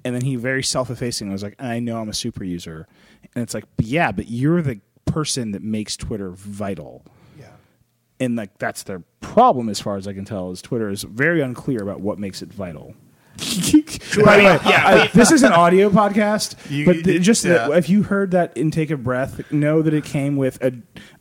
And then he very self-effacing was like, "I know I'm a super user," and it's like, yeah, but you're the person that makes Twitter vital." Yeah. and like that's their problem as far as I can tell is Twitter is very unclear about what makes it vital. By the way, I- this is an audio podcast, You- but th- just that yeah. if you heard that intake of breath, know that it came with a,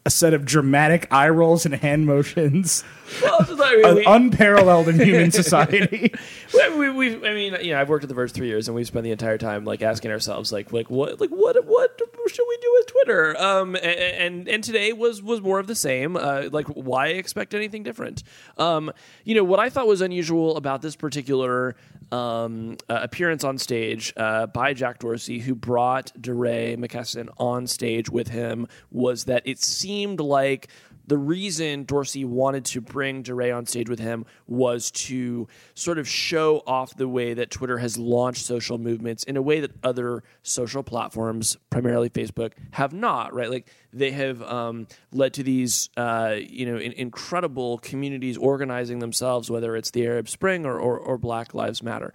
a set of dramatic eye rolls and hand motions, Well, it's like, uh, unparalleled in human society. we, we, we, I mean, you know, I've worked at the Verge three years, and we've spent the entire time like asking ourselves, like, like what, like what, what should we do with Twitter? Um, and and, and today was was more of the same. Uh, like, why expect anything different? Um, you know, what I thought was unusual about this particular um, uh, appearance on stage uh, by Jack Dorsey, who brought DeRay McKesson on stage with him, was that it seemed like the reason Dorsey wanted to bring DeRay on stage with him was to sort of show off the way that Twitter has launched social movements in a way that other social platforms, primarily Facebook, have not. Right, like they have um, led to these, uh, you know, in- incredible communities organizing themselves, whether it's the Arab Spring or, or, or Black Lives Matter.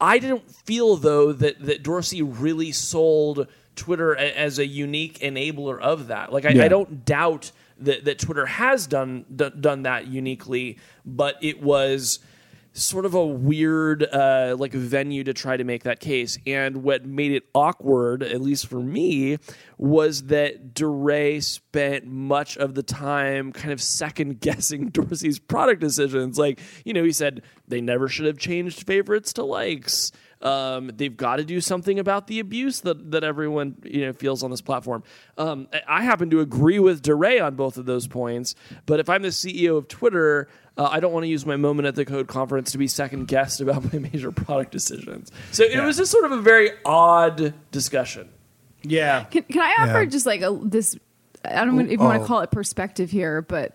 I didn't feel though that that Dorsey really sold Twitter a- as a unique enabler of that. Like I, Yeah. I don't doubt that that Twitter has done d- done that uniquely, but it was sort of a weird uh, like venue to try to make that case. And what made it awkward, at least for me, was that DeRay spent much of the time kind of second guessing Dorsey's product decisions. Like, you know, he said they never should have changed favorites to likes. Um, they've got to do something about the abuse that, that everyone you know feels on this platform. Um, I- I happen to agree with DeRay on both of those points, but if I'm the CEO of Twitter, uh, I don't want to use my moment at the code conference to be second guessed about my major product decisions. So it was just sort of a very odd discussion. Yeah. Can, can I offer Yeah. just like a this? I don't even want oh. to call it perspective here, but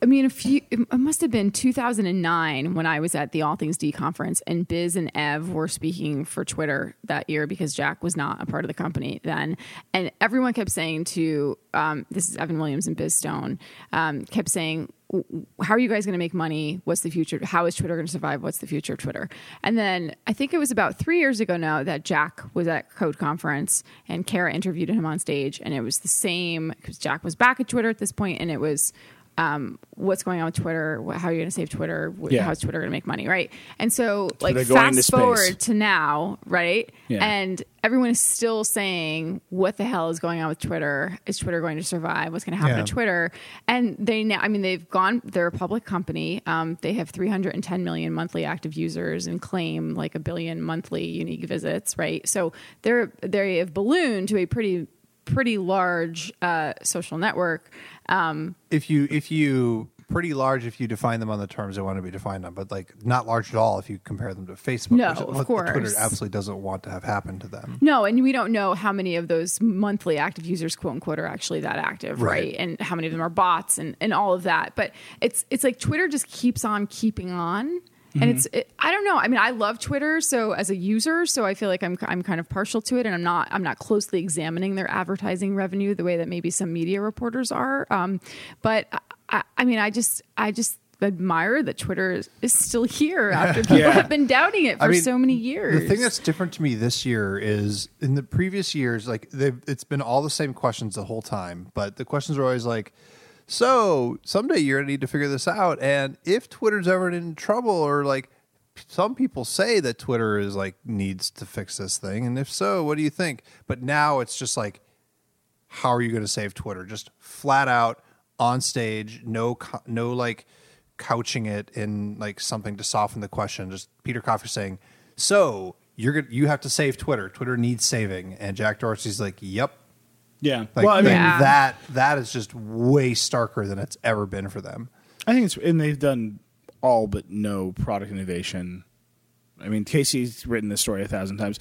I mean, a few. It must have been 2009 when I was at the All Things D conference, and Biz and Ev were speaking for Twitter that year because Jack was not a part of the company then, and everyone kept saying to um, this is Evan Williams and Biz Stone um, kept saying how are you guys going to make money? What's the future? How is Twitter going to survive? What's the future of Twitter? And then I think it was about three years ago now that Jack was at Code Conference and Kara interviewed him on stage, and it was the same because Jack was back at Twitter at this point, and it was um, what's going on with Twitter? How are you going to save Twitter? Yeah. How's Twitter going to make money? Right? And so, like, Twitter going to fast forward to now, right? Yeah. And everyone is still saying, "What the hell is going on with Twitter? Is Twitter going to survive? What's going to happen Yeah. to Twitter?" And they now, I mean, they've gone. They're a public company. Um, they have 310 million monthly active users and claim like a billion monthly unique visits. Right? So they're they have ballooned to a pretty pretty large uh, social network. Um, if you if you pretty large if you define them on the terms they want to be defined on, but like not large at all if you compare them to Facebook. No, of course. Twitter absolutely doesn't want to have happen to them. No, and we don't know how many of those monthly active users, quote unquote, are actually that active, right? Right. And how many of them are bots and, and all of that. But it's it's like Twitter just keeps on keeping on. And it's it, I don't know. I mean, I love Twitter so as a user, so I feel like I'm I'm kind of partial to it, and I'm not I'm not closely examining their advertising revenue the way that maybe some media reporters are. Um, but I, I, mean, I just I just admire that Twitter is, is still here after people Yeah. have been doubting it for I mean, so many years. The thing that's different to me this year is in the previous years, like they've it's been all the same questions the whole time, but the questions are always like, so someday you're gonna need to figure this out, and if Twitter's ever in trouble, or like some people say that Twitter is like needs to fix this thing, and if so, what do you think? But now it's just like, how are you to save Twitter? Just flat out on stage, no, no like couching it in like something to soften the question. Just Peter Kafka saying, "So you're gonna, you have to save Twitter. Twitter needs saving," and Jack Dorsey's like, "Yep." Yeah. Like, well, I mean, Yeah. that that is just way starker than it's ever been for them. I think it's and they've done all but no product innovation. I mean, Casey's written this story a thousand times,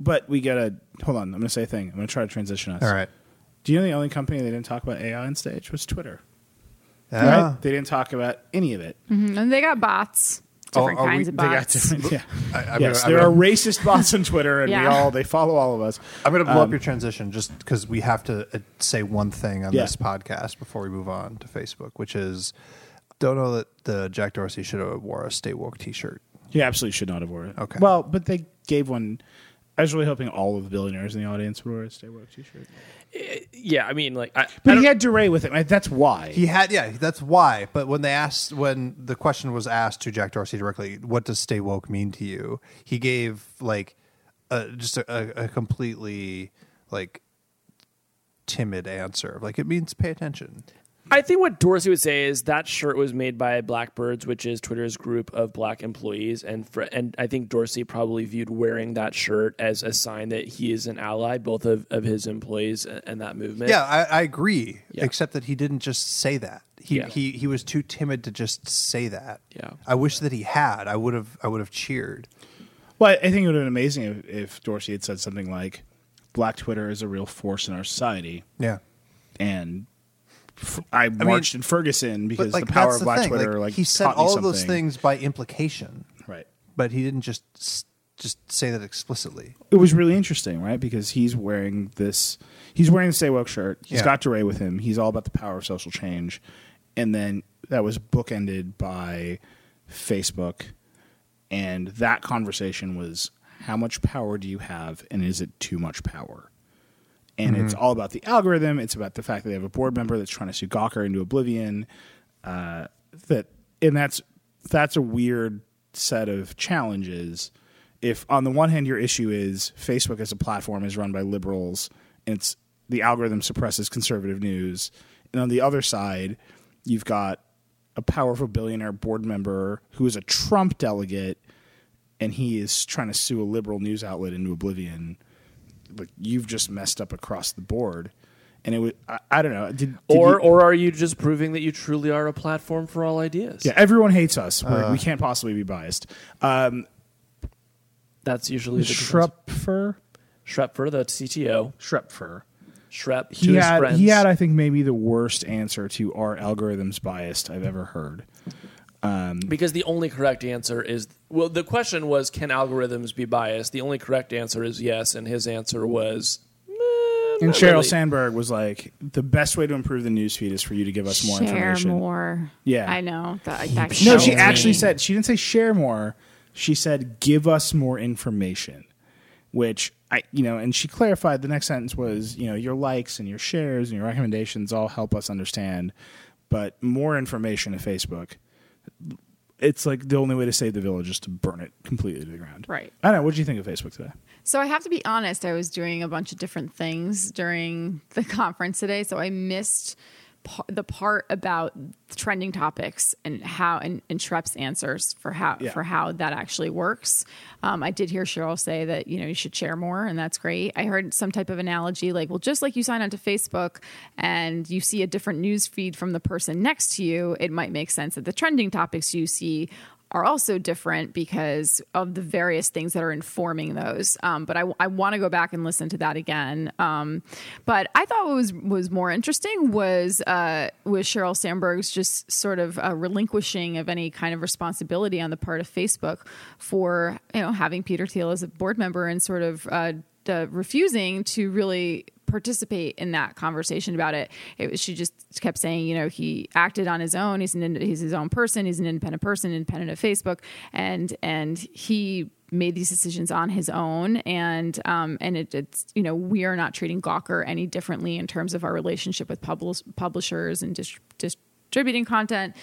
but we gotta hold on. I'm gonna say a thing. I'm gonna try to transition us. All right. Do you know the only company they didn't talk about AI on stage was Twitter? Yeah. Right? They didn't talk about any of it. Mhm. and they got bots, different Oh, are we- kinds of They got bots. different. Yeah. I, I'm yes, gonna, there I'm are gonna, racist bots on Twitter, and we all they follow all of us. I'm gonna blow Um, up your transition just because we have to uh, say one thing on Yeah. this podcast before we move on to Facebook, which is don't know that the Jack Dorsey should have wore a Stay Woke T-shirt. He absolutely should not have worn it. Okay. Well, but they gave one. I was really hoping all of the billionaires in the audience would wear a Stay Woke T-shirt. Eh, yeah, I mean, like, I, I But don't- he had DeRay with him. That's why. He had, yeah, that's why. But when they asked, when the question was asked to Jack Dorsey directly, what does stay woke mean to you? He gave like a, just a, a, a completely like timid answer. Like it means pay attention. I think what Dorsey would say is that shirt was made by Blackbirds, which is Twitter's group of black employees, and for, and I think Dorsey probably viewed wearing that shirt as a sign that he is an ally, both of, of his employees and, and that movement. Yeah, I, I agree. Yeah. Except that he didn't just say that. He, Yeah. he he was too timid to just say that. Yeah. I wish that he had. I would have I would have cheered. Well, I think it would have been amazing if, if Dorsey had said something like, "Black Twitter is a real force in our society," Yeah. and I marched in Ferguson because like the power of the Black thing. Twitter, like, like, he said all of those things by implication, right? but he didn't just just say that explicitly. It was really interesting, right? Because he's wearing this, he's wearing the Stay Woke shirt. He's Yeah. got DeRay with him. He's all about the power of social change, and then that was bookended by Facebook, and that conversation was how much power do you have, and is it too much power? And it's all about the algorithm. It's about the fact that they have a board member that's trying to sue Gawker into oblivion. Uh, that and that's that's a weird set of challenges. If on the one hand your issue is Facebook as a platform is run by liberals and it's the algorithm suppresses conservative news, and on the other side you've got a powerful billionaire board member who is a Trump delegate and he is trying to sue a liberal news outlet into oblivion, like you've just messed up across the board. And it was I, I don't know. Did, did Or you- or are you just proving that you truly are a platform for all ideas? yeah, everyone hates us. We're, Uh. we can't possibly be biased. Um, That's usually the defense. Schroepfer, Schroepfer, the CTO. Schroepfer. Schrep He his had friends. he had I think maybe the worst answer to our algorithms biased I've ever heard. because the only correct answer is well, the question was can algorithms be biased? The only correct answer is yes, and his answer was. eh, And not Sheryl really. Sandberg was like, "The best way to improve the newsfeed is for you to give us more Share information." more. Yeah. I know. That, that No, kills she actually me. said she didn't say share more. She said give us more information, which I, you know, and she clarified. The next sentence was, you know, your likes and your shares and your recommendations all help us understand, but more information to Facebook. It's like the only way to save the village is to burn it completely to the ground. Right. I don't know. What do you think of Facebook today? So I have to be honest, I was doing a bunch of different things during the conference today, so I missed the part about trending topics and how and, and Schrep's answers for how Yeah. for how that actually works. Um, I did hear Sheryl say that you know you should share more, and that's great. I heard some type of analogy like, well, just like you sign onto Facebook and you see a different news feed from the person next to you, it might make sense that the trending topics you see are also different because of the various things that are informing those. Um, but I, I want to go back and listen to that again. Um, but I thought what was was more interesting was uh, was Sheryl Sandberg's just sort of uh, relinquishing of any kind of responsibility on the part of Facebook for you know having Peter Thiel as a board member and sort of uh, uh, refusing to really participate in that conversation about it. It she just kept saying, you know, he acted on his own. He's an he's his own person. He's an independent person, independent of Facebook, and and he made these decisions on his own. And um and it, it's you know we are not treating Gawker any differently in terms of our relationship with publish- publishers and dis- distributing content.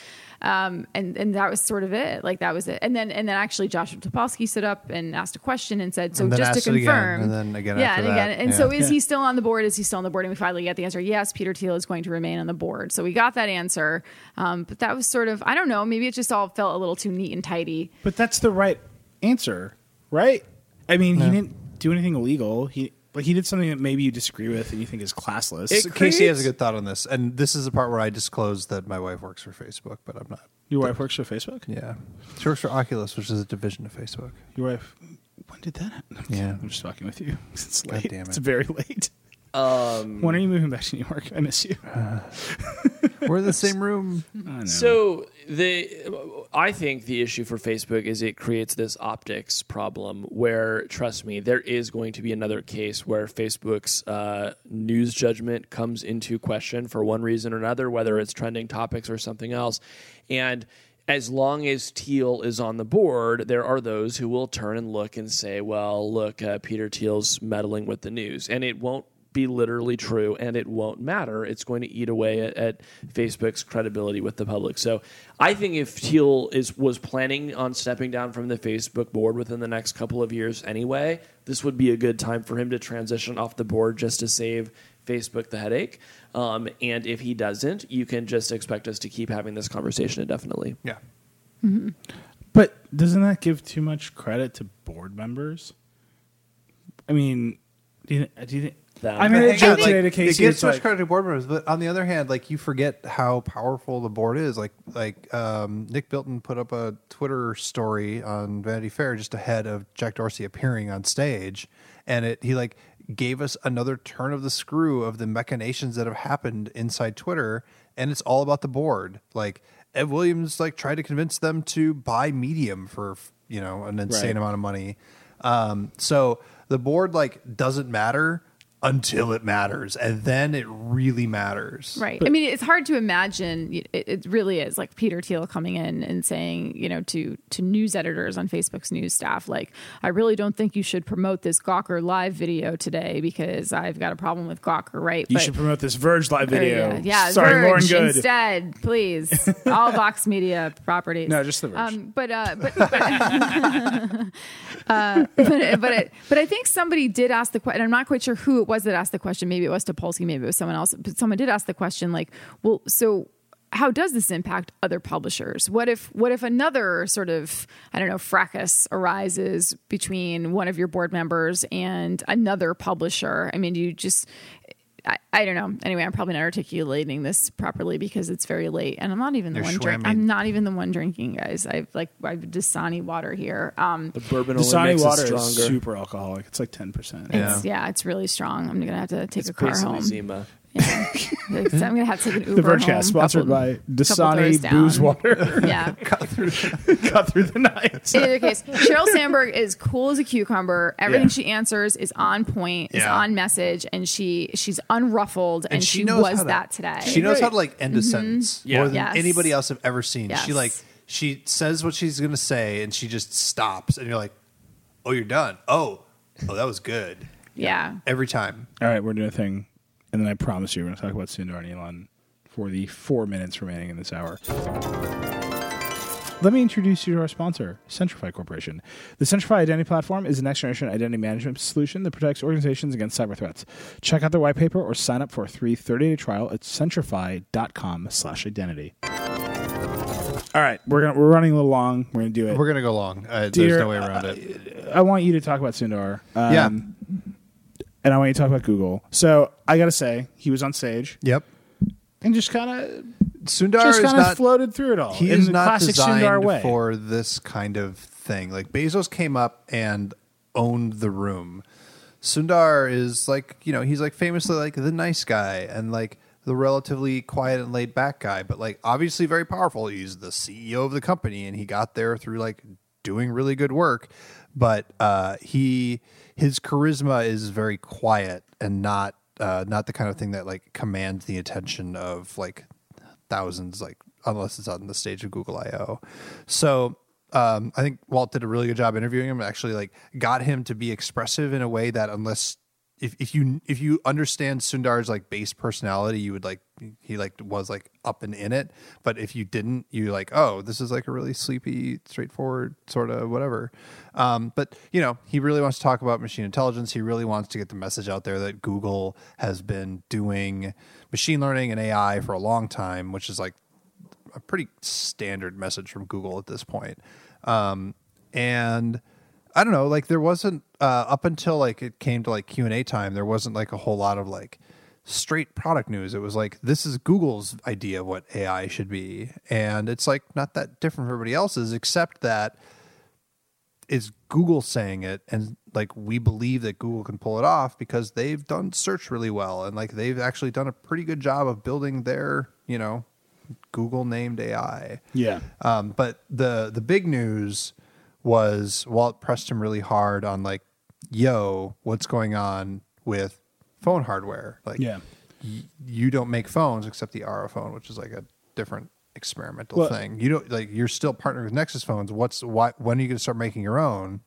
Um, and and that was sort of it. Like that was it. And then and then actually Joshua Topolsky stood up and asked a question and said, so And just to asked it again, confirm, and then again yeah, after and again. And yeah. so is Yeah. he still on the board? Is he still on the board? And we finally get the answer. Yes, Peter Thiel is going to remain on the board. So we got that answer. Um, but that was sort of I don't know. Maybe it just all felt a little too neat and tidy. But that's the right answer, right? I mean, he didn't do anything illegal. He like he did something that maybe you disagree with and you think is classless. So Casey has a good thought on this, and this is the part where I disclose that my wife works for Facebook, but I'm not. Your wife works for Facebook. Yeah, she works for Oculus, which is a division of Facebook. Your wife. When did that happen? Yeah. I'm just fucking with you. It's God late. damn it. It's very late. Um, When are you moving back to New York? I miss you. We're in the same room. I know. So the I think the issue for Facebook is it creates this optics problem where trust me there is going to be another case where Facebook's uh, news judgment comes into question for one reason or another whether it's trending topics or something else. And as long as Thiel is on the board, there are those who will turn and look and say, "Well, look, uh, Peter Thiel's meddling with the news," and it won't be literally true and it won't matter. It's going to eat away at, at Facebook's credibility with the public. So I think if Thiel is was planning on stepping down from the Facebook board within the next couple of years anyway, this would be a good time for him to transition off the board just to save Facebook the headache. Um, and if he doesn't, you can just expect us to keep having this conversation indefinitely. Yeah. But doesn't that give too much credit to board members? I mean, do you, do you think? That- I made a Hang like, to it Casey. gives It's much like, credit to board members, but on the other hand, like you forget how powerful the board is. Like like um, Nick Bilton put up a Twitter story on Vanity Fair just ahead of Jack Dorsey appearing on stage, and it he like gave us another turn of the screw of the machinations that have happened inside Twitter, and it's all about the board. Like Ev Williams like tried to convince them to buy Medium for you know an insane Right. amount of money. Um, so the board like doesn't matter until it matters, and then it really matters. Right. I mean, it's hard to imagine. It, it really is like Peter Thiel coming in and saying, you know, to to news editors on Facebook's news staff, like, I really don't think you should promote this Gawker live video today because I've got a problem with Gawker. Right. you But- should promote this Verge live video. Yeah, yeah starring Verge Lauren Goode. instead, please. All Vox Media properties. No, just the Verge. Um, but uh, but but, uh, but but it, but I think somebody did ask the question. I'm not quite sure who it was that asked the question. Maybe it was Topolsky. Maybe it was someone else. But someone did ask the question, like, well, so how does this impact other publishers? What if what if another sort of I don't know fracas arises between one of your board members and another publisher? I mean, you just I, I don't know. Anyway, I'm probably not articulating this properly because it's very late, and I'm not even the You're one drink. schwamming. I'm not even the one drinking, guys. I've like I've Dasani water here. Um, The bourbon only Dasani makes water it is stronger. super alcoholic. It's like ten percent. Yeah. it's, yeah, it's really strong. I'm gonna have to take It's a car home. Zima. Yeah. I'm gonna have to take an The Uber home. Vergecast, sponsored couple- by Dasani. Booze Water. Yeah. Cut through the night. In either case, Sheryl Sandberg is cool as a cucumber. Everything Yeah. she answers is on point, is Yeah. on message, and she she's unruffled, and, she, knows was how to- that today. She knows how to like end a mm-hmm. sentence Yeah. more than Yes. anybody else I've ever seen. Yes. She like she says what she's gonna say and she just stops and you're like, Oh, you're done. Oh, oh, that was good. yeah. Every time. All right, we're doing a thing, and then I promise you, we're going to talk about Sundar and Elon for the four minutes remaining in this hour. Let me introduce you to our sponsor, Centrify Corporation. The Centrify Identity Platform is a next generation identity management solution that protects organizations against cyber threats. Check out their white paper or sign up for a free 30 day trial at centrify.com slash identity. All right, we're gonna we're running a little long. We're gonna do it. We're gonna go long. Uh, Dieter, there's no way around it. I want you to talk about Sundar. Um, Yeah. And I want you to talk about Google. So I got to say, he was on stage Yep. and just kind of Sundar just is kind of not floated through it all he in is the not classic Sundar designed way. for this kind of thing. Like Bezos came up and owned the room. Sundar is like you know he's like famously like the nice guy and like the relatively quiet and laid back guy, but like obviously very powerful. He's the CEO of the company and he got there through like doing really good work. But uh, he his charisma is very quiet and not uh, not the kind of thing that like commands the attention of like thousands like unless it's on the stage of Google I/O. So um, I think Walt did a really good job interviewing him. Actually, like got him to be expressive in a way that unless if, if you if you understand Sundar's like base personality, you would like he like was like up and in it. But if you didn't, you like oh this is like a really sleepy, straightforward sort of whatever. Um, but you know he really wants to talk about machine intelligence. He really wants to get the message out there that Google has been doing machine learning and AI for a long time, which is like a pretty standard message from Google at this point. Um, and I don't know, like there wasn't uh, up until like it came to like Q and A time, there wasn't like a whole lot of like straight product news. It was like this is Google's idea of what AI should be, and it's like not that different from everybody else's, except that it's Google saying it, and like we believe that Google can pull it off because they've done search really well, and like they've actually done a pretty good job of building their you know Google named AI. yeah. Um, but the the big news was Walt pressed him really hard on like, yo, what's going on with phone hardware? Like, Yeah. y- you don't make phones except the Ara phone, which is like a different experimental Well- thing. You don't like you're still partnering with Nexus phones. What's why? When are you going to start making your own?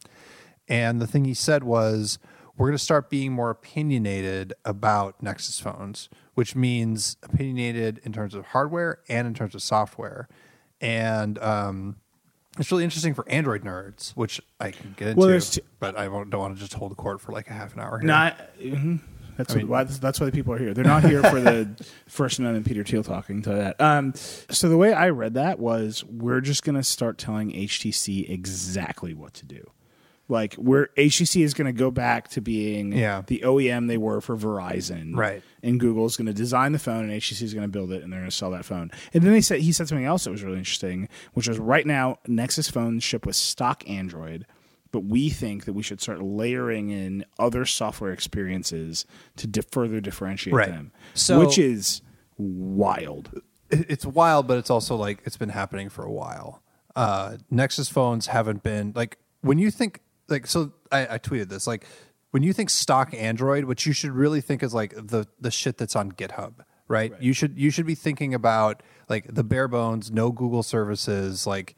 And the thing he said was, we're going to start being more opinionated about Nexus phones, which means opinionated in terms of hardware and in terms of software. And um, it's really interesting for Android nerds, which I can get into, Well, there's two- but I won't, don't want to just hold the court for like a half an hour here. Not. mhm. That's what, why. That's why the people are here. They're not here for the First Amendment Peter Thiel talking to that. Um, so the way I read that was, we're just going to start telling HTC exactly what to do. Like, we're HTC is going to go back to being Yeah. the OEM they were for Verizon, Right. And Google is going to design the phone, and HTC is going to build it, and they're going to sell that phone. And then they said he said something else that was really interesting, which was right now Nexus phones ship with stock Android but we think that we should start layering in other software experiences to di- further differentiate Right. them, So- which is wild. it's wild, but it's also like it's been happening for a while. Uh, Nexus phones haven't been like when you think like so. I, I tweeted this like when you think stock Android, what you should really think is like the the shit that's on GitHub, right? You should you should be thinking about like the bare bones, no Google services, like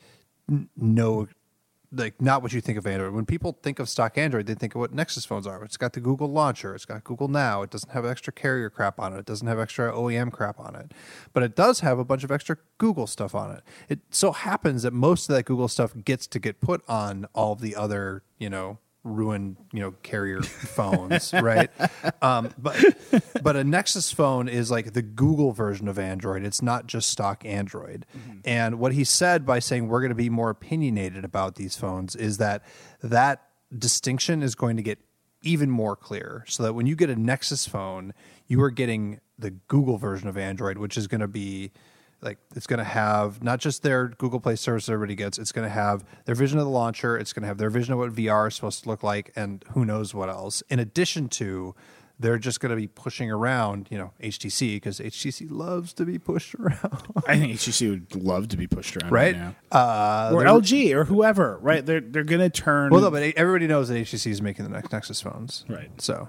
n- no like not what you think of Android. When people think of stock Android, they think of what Nexus phones are. It's got the Google launcher, it's got Google Now, it doesn't have extra carrier crap on it, it doesn't have extra OEM crap on it. But it does have a bunch of extra Google stuff on it. It so happens that most of that Google stuff gets to get put on all the other, you know, ruin you know carrier phones, right? Um, but but a Nexus phone is like the Google version of Android. It's not just stock Android. And what he said by saying we're going to be more opinionated about these phones is that that distinction is going to get even more clear so that when you get a Nexus phone, you are getting the Google version of Android, which is going to be like it's going to have not just their Google Play service everybody gets, it's going to have their vision of the launcher, it's going to have their vision of what VR is supposed to look like, and who knows what else. In addition to, they're just going to be pushing around, you know, HTC because HTC loves to be pushed around, I think HTC would love to be pushed around right? now. Uh, or LG or whoever, right? They're they're gonna turn. Well, no, but everybody knows that HTC is making the next Nexus phones, Right. So,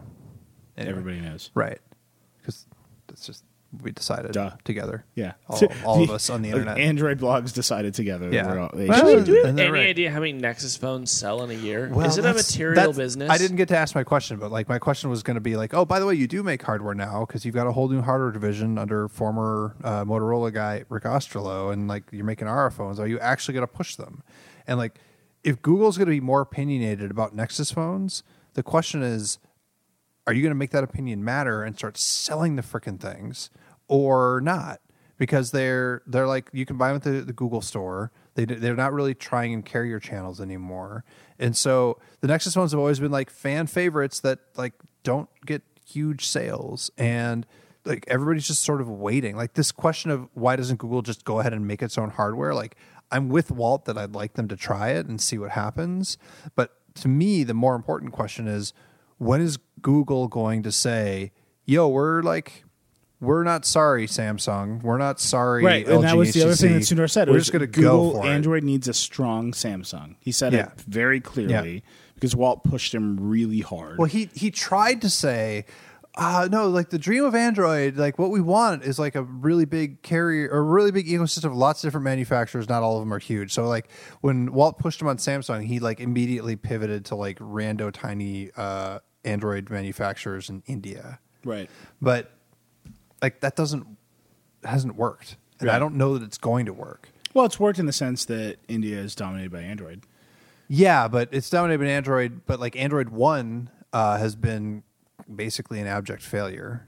anyway. everybody knows. right? Because that's just we decided Duh. together. Yeah, all, all of us on the internet. Android blogs decided together. that Yeah. we're all- they Well, should- Do we have And they're any right. idea how many Nexus phones sell in a year? Well, is it a that's- material that's- business? I didn't get to ask my question, but like my question was going to be like, oh, by the way, you do make hardware now because you've got a whole new hardware division under former uh, Motorola guy Rick Osterloh, and like you're making Ara phones. Are you actually going to push them? And like, if Google's going to be more opinionated about Nexus phones, the question is, are you going to make that opinion matter and start selling the freaking things or not? Because they're they're like you can buy them at the, the Google store. They they're not really trying in carrier channels anymore, and so the Nexus phones have always been like fan favorites that like don't get huge sales and like everybody's just sort of waiting. Like this question of why doesn't Google just go ahead and make its own hardware? Like I'm with Walt that I'd like them to try it and see what happens, but to me the more important question is when is Google going to say, "Yo, we're like we're not sorry, Samsung. We're not sorry." Right, and that was the other thing that Sundar said. We're was just going to Google go for it. Android needs a strong Samsung. He said Yeah. it very clearly because Walt pushed him really hard. Well, he he tried to say, uh, no, like the dream of Android, like what we want is like a really big carrier a really big ecosystem of lots of different manufacturers. Not all of them are huge. So like when Walt pushed him on Samsung, he like immediately pivoted to like rando tiny uh, Android manufacturers in India. right. But like that doesn't hasn't worked, and I don't know that it's going to work. Well, it's worked in the sense that India is dominated by Android. Yeah, but it's dominated by Android. But like Android One uh, has been basically an abject failure.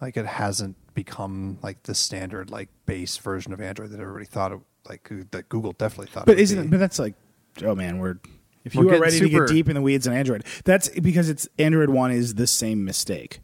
Like it hasn't become like the standard like base version of Android that everybody thought of. Like that Google definitely thought. But isn't it, but that's like oh man, we're if We're you are getting ready to get deep in the weeds on Android, that's because it's Android one is the same mistake.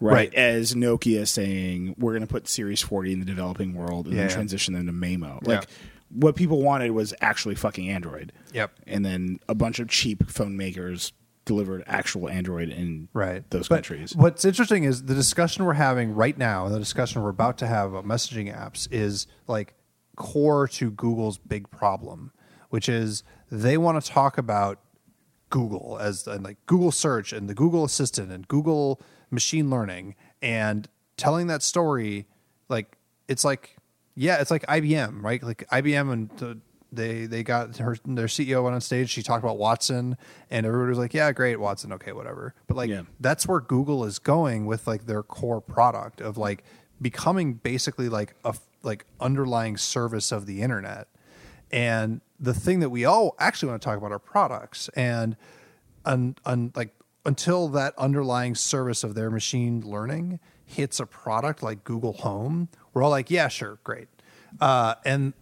Right, Right. as Nokia saying we're going to put Series 40 in the developing world and then transition them to Maemo. Yeah. Like what people wanted was actually fucking Android. Yep. And then a bunch of cheap phone makers delivered actual Android in right those But countries. What's interesting is the discussion we're having right now, and the discussion we're about to have about messaging apps is like core to Google's big problem, which is they want to talk about Google as and like Google search and the Google Assistant and Google machine learning and telling that story like it's like yeah it's like IBM right? Like IBM and the, they they got her their CEO went on stage she talked about Watson and everybody was like yeah great Watson okay whatever. But like Yeah. that's where Google is going with like their core product of like becoming basically like a like underlying service of the internet. And the thing that we all actually want to talk about are products and un, un, like until that underlying service of their machine learning hits a product like Google Home, we're all like, yeah, sure, great. Uh, and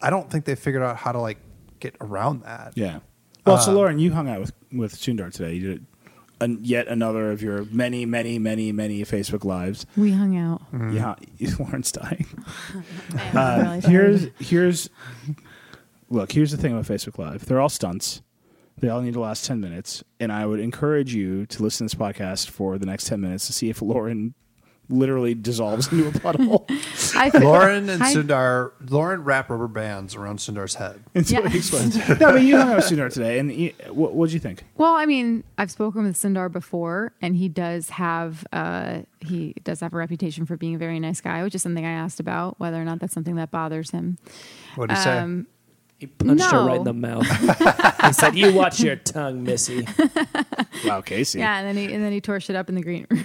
I don't think they figured out how to like get around that. Yeah. Well, Uh, so Lauren, you hung out with with Sundar today. You did an, yet another of your many, many, many, many Facebook lives. We hung out. Yeah, Lauren's dying. Uh, really here's here's look. Here's the thing about Facebook Live. They're all stunts. They all need to last ten minutes, and I would encourage you to listen to this podcast for the next ten minutes to see if Lauren literally dissolves into a puddle. I, Lauren and I- Sundar, Lauren wrap rubber bands around Sundar's head. until Yeah. he explains. no, but you hung out with Sundar today, and you, what what'd you think? Well, I mean, I've spoken with Sundar before, and he does have uh, he does have a reputation for being a very nice guy, which is something I asked about whether or not that's something that bothers him. What do you say? He punched her No. right in the mouth. he said, "You watch your tongue, Missy." Wow, Casey. Yeah, and then he and then he tore shit up in the green room.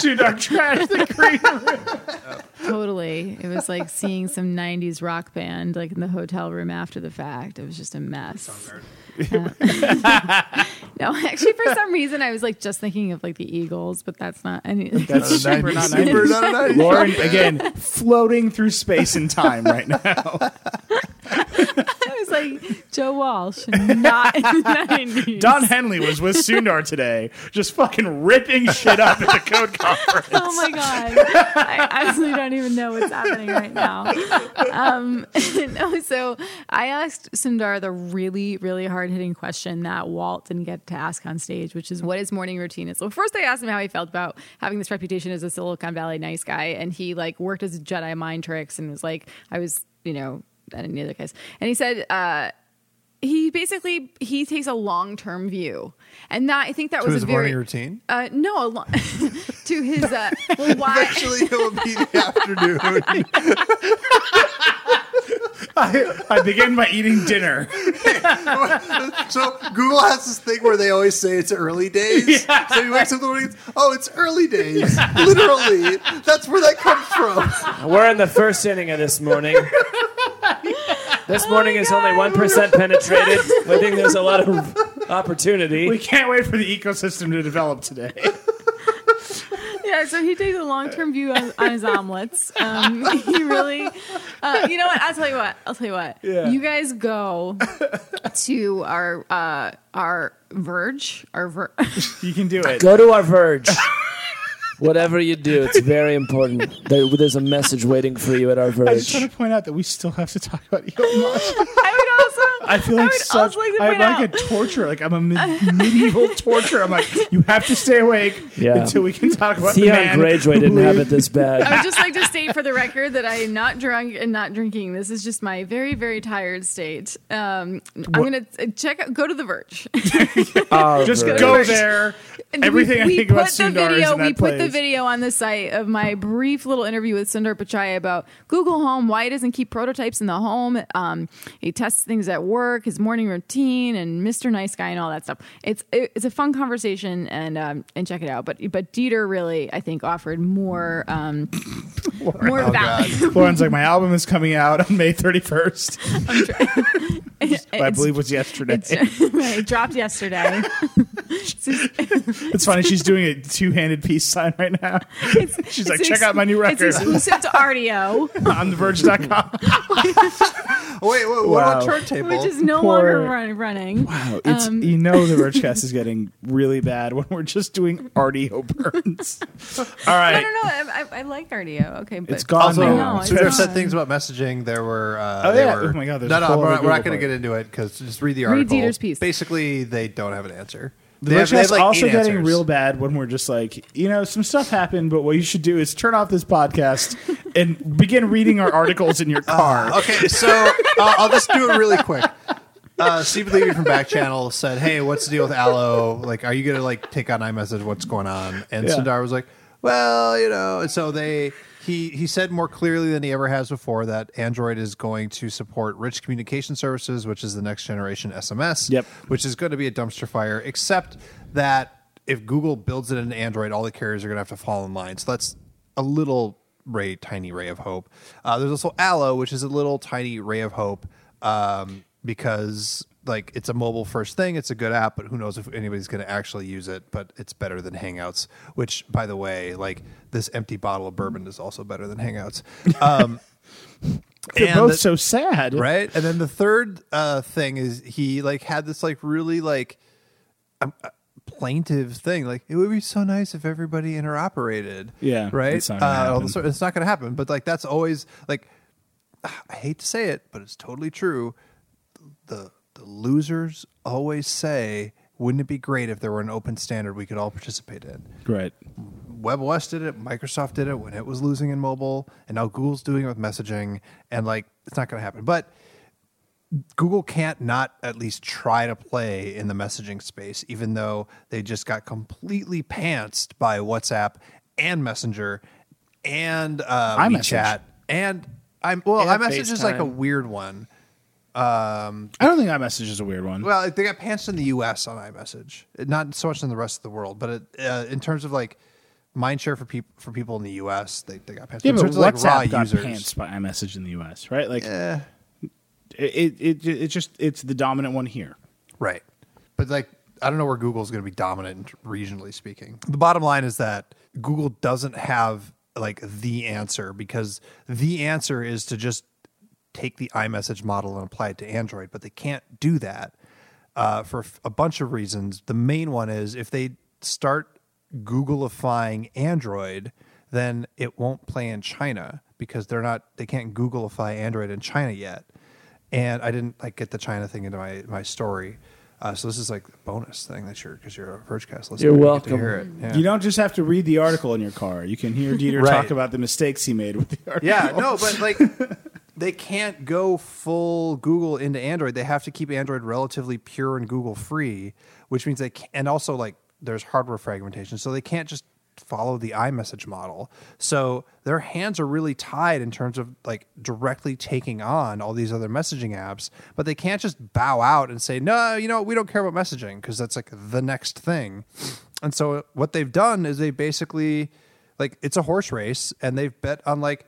Shoot our trash the green totally. It was like seeing some '90s rock band like in the hotel room after the fact. It was just a mess. Uh, no, actually, for some reason, I was like just thinking of like the Eagles, but that's not any. That's super not Super 90s. not 90s. Lauren again floating through space and time right now. I was like Joe Walsh, not in the '90s. Don Henley was with Sundar today, just fucking ripping shit up at the code conference. Oh my god! I absolutely don't even know what's happening right now. Um, no, so I asked Sundar the really, really hard hitting question that Walt didn't get to ask on stage, which is what his morning routine is. So first, I asked him how he felt about having this reputation as a Silicon Valley nice guy, and he like worked as a Jedi mind tricks and was like, I was, you know, I didn't other guys, and he said. uh he basically he takes a long term view, and that I think that To was his a very morning routine. uh, no, a lo- to his uh, well, why? Eventually, it will be the afternoon. I, I begin by eating dinner. so Google has this thing where they always say it's early days. So he wakes up in the morning. Oh, it's early days. Literally, that's where that comes from. We're in the first inning of this morning. This morning is only one percent penetrated. I think there's a lot of opportunity. We can't wait for the ecosystem to develop today. Yeah, so he takes a long term view on, on his omelets. Um, he really, uh, you know what? I'll tell you what. I'll tell you what. Yeah. You guys go to our uh, our Verge, our Ver- You can do it. Go to our Verge. Whatever you do, it's very important. There, there's a message waiting for you at our verge. I just want to point out that we still have to talk about Elon Musk. I would also. I feel like would such. like to I'm like out- a torture. Like I'm a mid- medieval torture. I'm like, you have to stay awake Yeah. until we can talk about the Theon man Greyjoy who didn't have it this bad. I would just like to state for the record that I am not drunk and not drinking. This is just my very, very tired state. Um, I'm going to check out, go to The Verge. Our Just Verge. go there. And Everything we, I think put about the Sundar is video. in that we put the video on the site of my brief little interview with Sundar Pichai about Google Home, why it doesn't keep prototypes in the home. Um, he tests things at work, his morning routine, and Mr. Nice Guy, and all that stuff. It's it, it's a fun conversation, and um, and check it out. But but Dieter really, I think, offered more um, more Oh, value. Lauren's like, my album is coming out on May 31st. I It's- believe it was yesterday. It dropped yesterday. It's funny. She's doing a two-handed peace sign right now. She's like, It's check out my new record. It's exclusive to Rdio, on TheVerge.com. Wait, wait, what Wow. about turntable? which is no Poor- longer run, running. Wow, it's Um, you know the Vergecast is getting really bad when we're just doing Rdio burns. All I right, don't know. I, I, I like Rdio. Okay, but It's gone also, now. No, so it's there said not. things about messaging. There were. Uh, Oh, they yeah. were- Oh, my God, there's No, a no, whole we're, other not- we're not Google going to part. get into it because just read the Read article. Dieter's piece. Basically, they don't have an answer. The have- like, also getting answers. real bad when we're just like, you know, some stuff happened, but what you should do is turn off this podcast and begin reading our articles in your car. Okay, so uh, I'll just do it really quick. Uh, Steve Levy from Backchannel said, "Hey, what's the deal with Allo? Like, are you gonna like take on iMessage? What's going on?" And Yeah. Sundar was like, "Well, you know." And so they he he said more clearly than he ever has before that Android is going to support rich communication services, which is the next generation SMS. Yep. Which is going to be a dumpster fire, except that if Google builds it in Android, all the carriers are going to have to fall in line. So that's a little ray, tiny ray of hope. Uh, there's also Allo, which is a little tiny ray of hope um, because like it's a mobile first thing. It's a good app, but who knows if anybody's going to actually use it? But it's better than Hangouts, which, by the way, like this empty bottle of bourbon is also better than Hangouts. Um, They're both the- so sad. right and then the third uh thing is he like had this like really like um, uh, plaintive thing like it would be so nice if everybody interoperated Yeah, right it's not gonna uh, all happen. it's not gonna happen but like that's always like i hate to say it but it's totally true the the losers always say wouldn't it be great if there were an open standard we could all participate in Right. WebOS did it, Microsoft did it when it was losing in mobile, and now Google's doing it with messaging, and like it's not going to happen. But Google can't not at least try to play in the messaging space, even though they just got completely pantsed by WhatsApp and Messenger and uh, iMessage. WeChat and I'm well, And iMessage is like a weird one. Um, I don't think iMessage is a weird one. well, they got pants in the U.S. on iMessage, not so much in the rest of the world, but it, uh, in terms of like mind share for people for people in the U.S., they, they got pants. yeah, in but of like raw WhatsApp got users, pants by iMessage in the U.S. Right? Like eh, it, it, it, it's just it's the dominant one here. right? But like, I don't know where Google is going to be dominant regionally speaking. The bottom line is that Google doesn't have like the answer because the answer is to just take the iMessage model and apply it to Android, but they can't do that uh, for a bunch of reasons. The main one is if they start Googleifying Android, then it won't play in China because they're not they can't Googleify Android in China yet. And I didn't like get the China thing into my my story. Uh, so this is like a bonus thing that you're because you're a Vergecast listener. You're you to welcome. hear it. Yeah. You don't just have to read the article in your car. You can hear Dieter Right. talk about the mistakes he made with the article. Yeah, no, but like they can't go full Google into Android. They have to keep Android relatively pure and Google free, which means they can, and also like there's hardware fragmentation, so they can't just follow the iMessage model. So their hands are really tied in terms of like directly taking on all these other messaging apps, but they can't just bow out and say, "No, you know, we don't care about messaging" because that's like the next thing. And so what they've done is they basically like it's a horse race and they've bet on like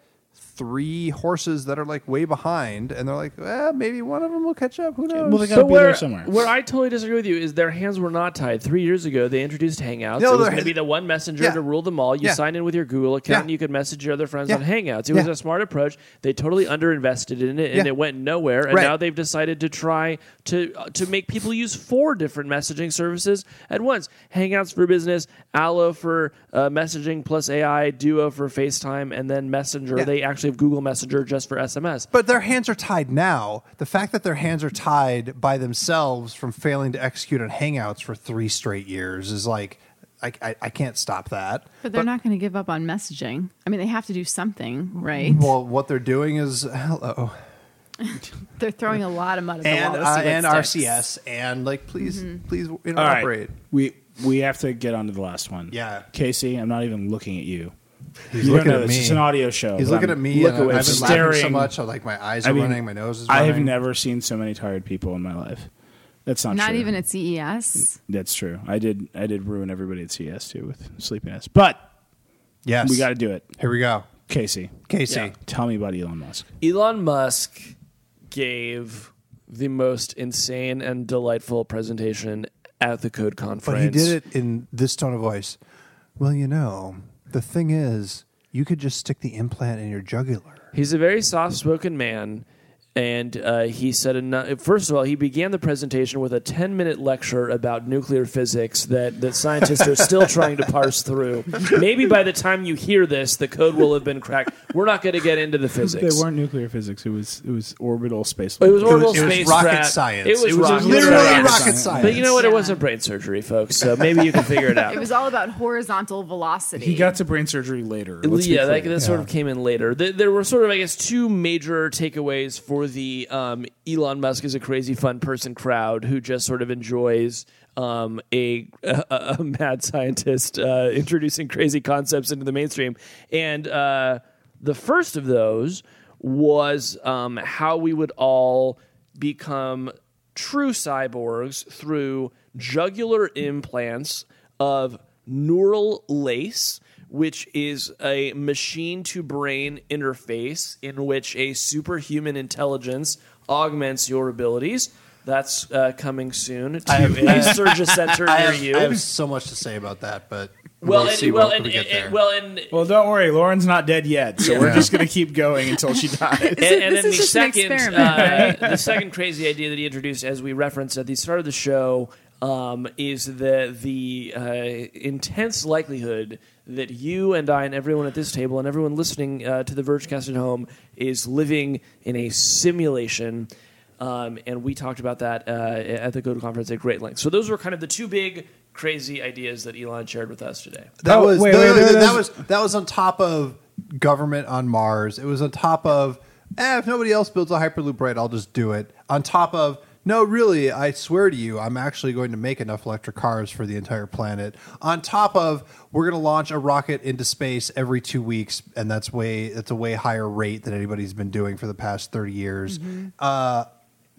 three horses that are like way behind and they're like well maybe one of them will catch up who knows Well, they gotta So be there where, somewhere. where I totally disagree with you is their hands were not tied. Three years ago, they introduced Hangouts. No, it was their going to be the one messenger Yeah. to rule them all. You Yeah. sign in with your Google account, Yeah. and you could message your other friends Yeah. on Hangouts. It was Yeah. a smart approach. They totally underinvested in it, and Yeah. it went nowhere. And Right. now they've decided to try to uh, to make people use four different messaging services at once: Hangouts for business, Allo for uh, messaging plus AI, Duo for FaceTime, and then Messenger. Yeah. They actually have Google Messenger just for SMS. but their hands are tied now the fact that their hands are tied by themselves from failing to execute on hangouts for three straight years is like i, I, I can't stop that But they're not going to give up on messaging. I mean, they have to do something, right? well what they're doing is hello They're throwing a lot of mud at the and wall to see uh, and sticks. rcs and like please please you know, All right, operate we we have to get on to the last one. Yeah. Casey, I'm not even looking at you. He's you looking don't know at this. me It's an audio show. He's but looking I'm- at me. Look and away. I've been staring. laughing so much. I like my eyes are I mean, running. My nose is I running. have never seen so many tired people in my life. That's not, true. Not true. even at CES. That's true. I did. I did ruin everybody at CES too with sleepiness. But Yes, we got to do it. Here we go. Casey, Casey. Yeah. tell me about Elon Musk. Elon Musk gave the most insane and delightful presentation at the Code Conference. But he did it in this tone of voice. Well, you know, the thing is, you could just stick the implant in your jugular. He's a very soft-spoken man, and uh, he said, eno- first of all, he began the presentation with a 10-minute lecture about nuclear physics that, that scientists are still trying to parse through. Maybe by the time you hear this, the code will have been cracked. We're not going to get into the physics. They weren't nuclear physics. It was it was orbital space. It was It was- orbital it was spacecraft. rocket science. It was, It was rocket literally science. rocket science. But you know what? It Yeah. wasn't brain surgery, folks. So maybe you can figure it out. It was all about horizontal velocity. He got to brain surgery later. Let's yeah, that, clear. that sort of came in later. Th- There were sort of, I guess, two major takeaways for the um, Elon Musk is a crazy fun person crowd who just sort of enjoys um, a, a, a mad scientist uh, introducing crazy concepts into the mainstream. And uh, the first of those was um, how we would all become true cyborgs through jugular implants of neural lace, which is a machine to brain interface in which a superhuman intelligence augments your abilities. That's uh, coming soon to a Surgeon Center I near have, you. I have so much to say about that, but well, we'll and, see well, and, we get and- there. well, and Well, don't worry. Lauren's not dead yet, so we're just going to keep going until she dies. and, and this then the second, uh, the second crazy idea that he introduced, as we referenced at the start of the show, um, is the the uh, intense likelihood that you and I and everyone at this table and everyone listening uh, to the Vergecast at home is living in a simulation. Um, and we talked about that uh, at the Code conference at great length. So those were kind of the two big crazy ideas that Elon shared with us today. that Oh, was wait, no, wait, no, wait, that was that was on top of government on Mars. It was on top of eh, if nobody else builds a hyperloop right, I'll just do it. On top of no, really, I swear to you, I'm actually going to make enough electric cars for the entire planet. On top of we're going to launch a rocket into space every two weeks, and that's way that's a way higher rate than anybody's been doing for the past thirty years. Uh,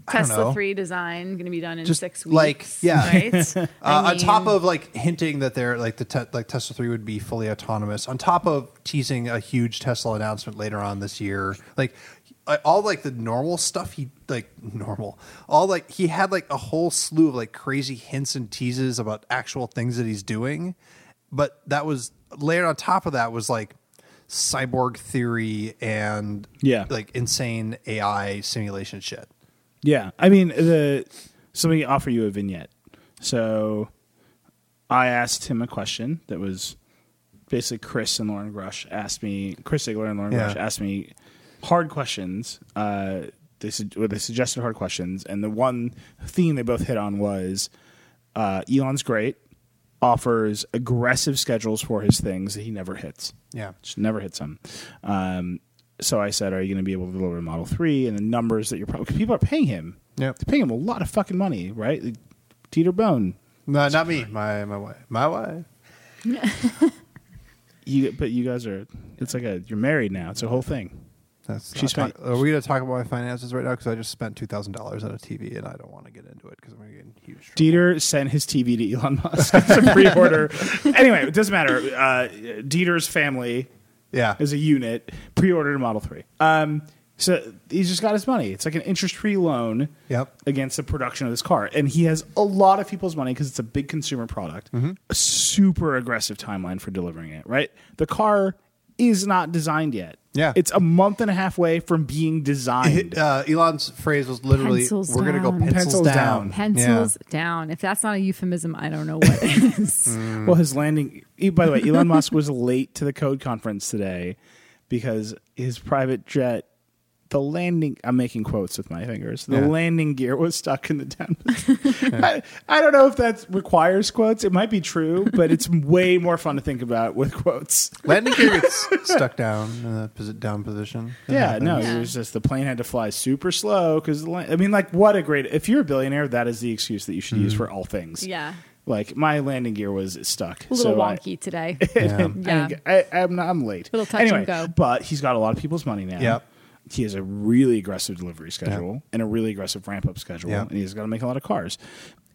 I don't Tesla three design going to be done in Just six like- weeks. yeah. right. uh, on top of like hinting that they're like the te- like Tesla three would be fully autonomous, on top of teasing a huge Tesla announcement later on this year, like uh, Uh, all like the normal stuff he like normal all like he had like a whole slew of like crazy hints and teases about actual things that he's doing, but that was layered on top of that was like cyborg theory and Yeah. like insane AI simulation shit. Yeah, I mean the somebody offer you a vignette. So I asked him a question that was basically Chris and Loren Grush asked me. Chris Ziegler and Lauren Yeah. Grush asked me hard questions. Uh, they su- well, they suggested hard questions, and the one theme they both hit on was uh, Elon's great, offers aggressive schedules for his things that he never hits. Yeah. Just never hits them. Um, so I said, "Are you going to be able to deliver a Model Three?" And the numbers that you're probably 'cause people are paying him. Yep. they're paying him a lot of fucking money, right? Like, Dieter Bohn, No, not me. My my wife. My wife. you but you guys are. It's like a you're married now. It's a whole thing. That's She not talk- are we going to talk about my finances right now? Because I just spent two thousand dollars on a TV, and I don't want to get into it because I'm going to get in huge. trouble. Dieter sent his TV to Elon Musk to pre-order. anyway, it doesn't matter. Uh, Dieter's family Yeah, as a unit pre-ordered a Model Three. Um, so he's just got his money. It's like an interest-free loan. Yep. Against the production of this car, and he has a lot of people's money because it's a big consumer product. A super aggressive timeline for delivering it. Right, the car is not designed yet. Yeah. it's a month and a half away from being designed. uh, Elon's phrase was literally, Pencils "We're going to go down. pencils, Pencils down." down. pencils down. If that's not a euphemism, I don't know what is. Mm. Well, his landing. e- By the way, Elon Musk was late to the code conference today because his private jet, the landing. I'm making quotes with my fingers. The Yeah. landing gear was stuck in the down. I, I don't know if that requires quotes. It might be true, but it's way more fun to think about with quotes. Landing gear gets stuck down in a down position. That Yeah, happens. no, Yeah. it was just the plane had to fly super slow because I mean, like, what a great! If you're a billionaire, that is the excuse that you should use mm-hmm. for all things. yeah, like my landing gear was stuck. a little so I- wonky today. Yeah. Yeah. I, I, am I'm late. Little touch anyway, and go. But he's got a lot of people's money now. Yep. He has a really aggressive delivery schedule and a really aggressive ramp up schedule, Yep. and he's got to make a lot of cars.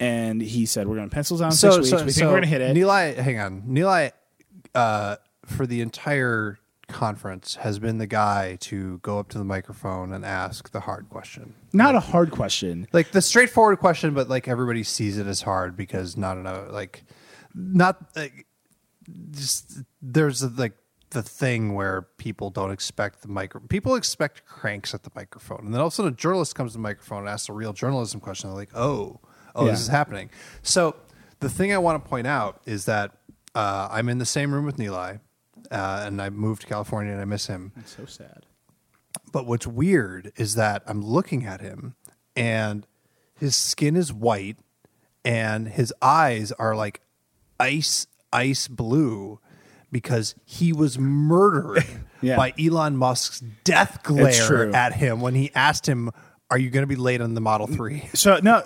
And he said, "We're going to pencil down So, six weeks. so, we think so we're going to hit it." Nilay, hang on. Nilay, uh, for the entire conference, has been the guy to go up to the microphone and ask the hard question. Not a hard question. like the straightforward question, but like everybody sees it as hard because not enough, like not like just there's like the thing where people don't expect the micro people expect cranks at the microphone. And then all of a sudden a journalist comes to the microphone and asks a real journalism question. They're like oh oh Yeah. this is happening. So the thing i want to point out is that uh, i'm in the same room with Nilay uh, and i moved to california and i miss him. It's So sad. but what's weird is that I'm looking at him and his skin is white and his eyes are like ice ice blue because he was murdered Yeah. by Elon Musk's death glare at him when he asked him, "Are you going to be late on the Model mm, 3? So no,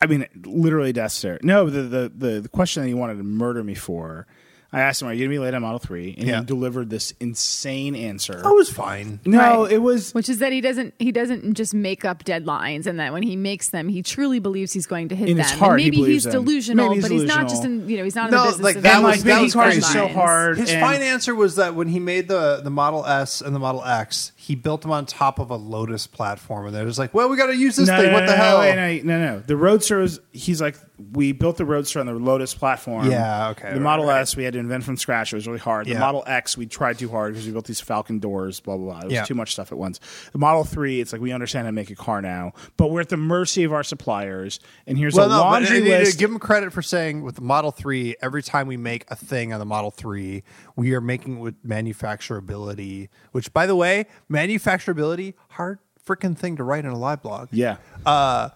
I mean literally death stare. No, the the the, the question that he wanted to murder me for. I asked him, "Are you going to be late on Model 3? And Yeah. he delivered this insane answer. I was fine. no, Right. it was Which is that he doesn't he doesn't just make up deadlines, and that when he makes them, he truly believes he's going to hit In them. his And heart, he maybe believes he's them. delusional, Maybe he's but he's not just delusional. in you know he's not No, in the business like, of that making was- like that was cars is crazy. so deadlines. hard. His and- fine answer was that when he made the the Model S and the Model X, he built them on top of a Lotus platform, and they're just like, "Well, we got to use this no, thing. no, what no, the no, hell?" wait, no, no, no. The Roadster was. He's like, we built the Roadster on the Lotus platform. Yeah, okay, The right, Model right. S we had to invent from scratch. It was really hard. The Yeah. Model X we tried too hard because we built these Falcon doors. Blah blah blah. It was Yeah. too much stuff at once. The Model Three, it's like we understand how to make a car now, but we're at the mercy of our suppliers. And here's Well, a no, laundry need list. give them credit for saying with the Model 3, every time we make a thing on the Model 3, we are making it with manufacturability, which, by the way, manufacturability, hard freaking thing to write in a live blog. yeah. Uh,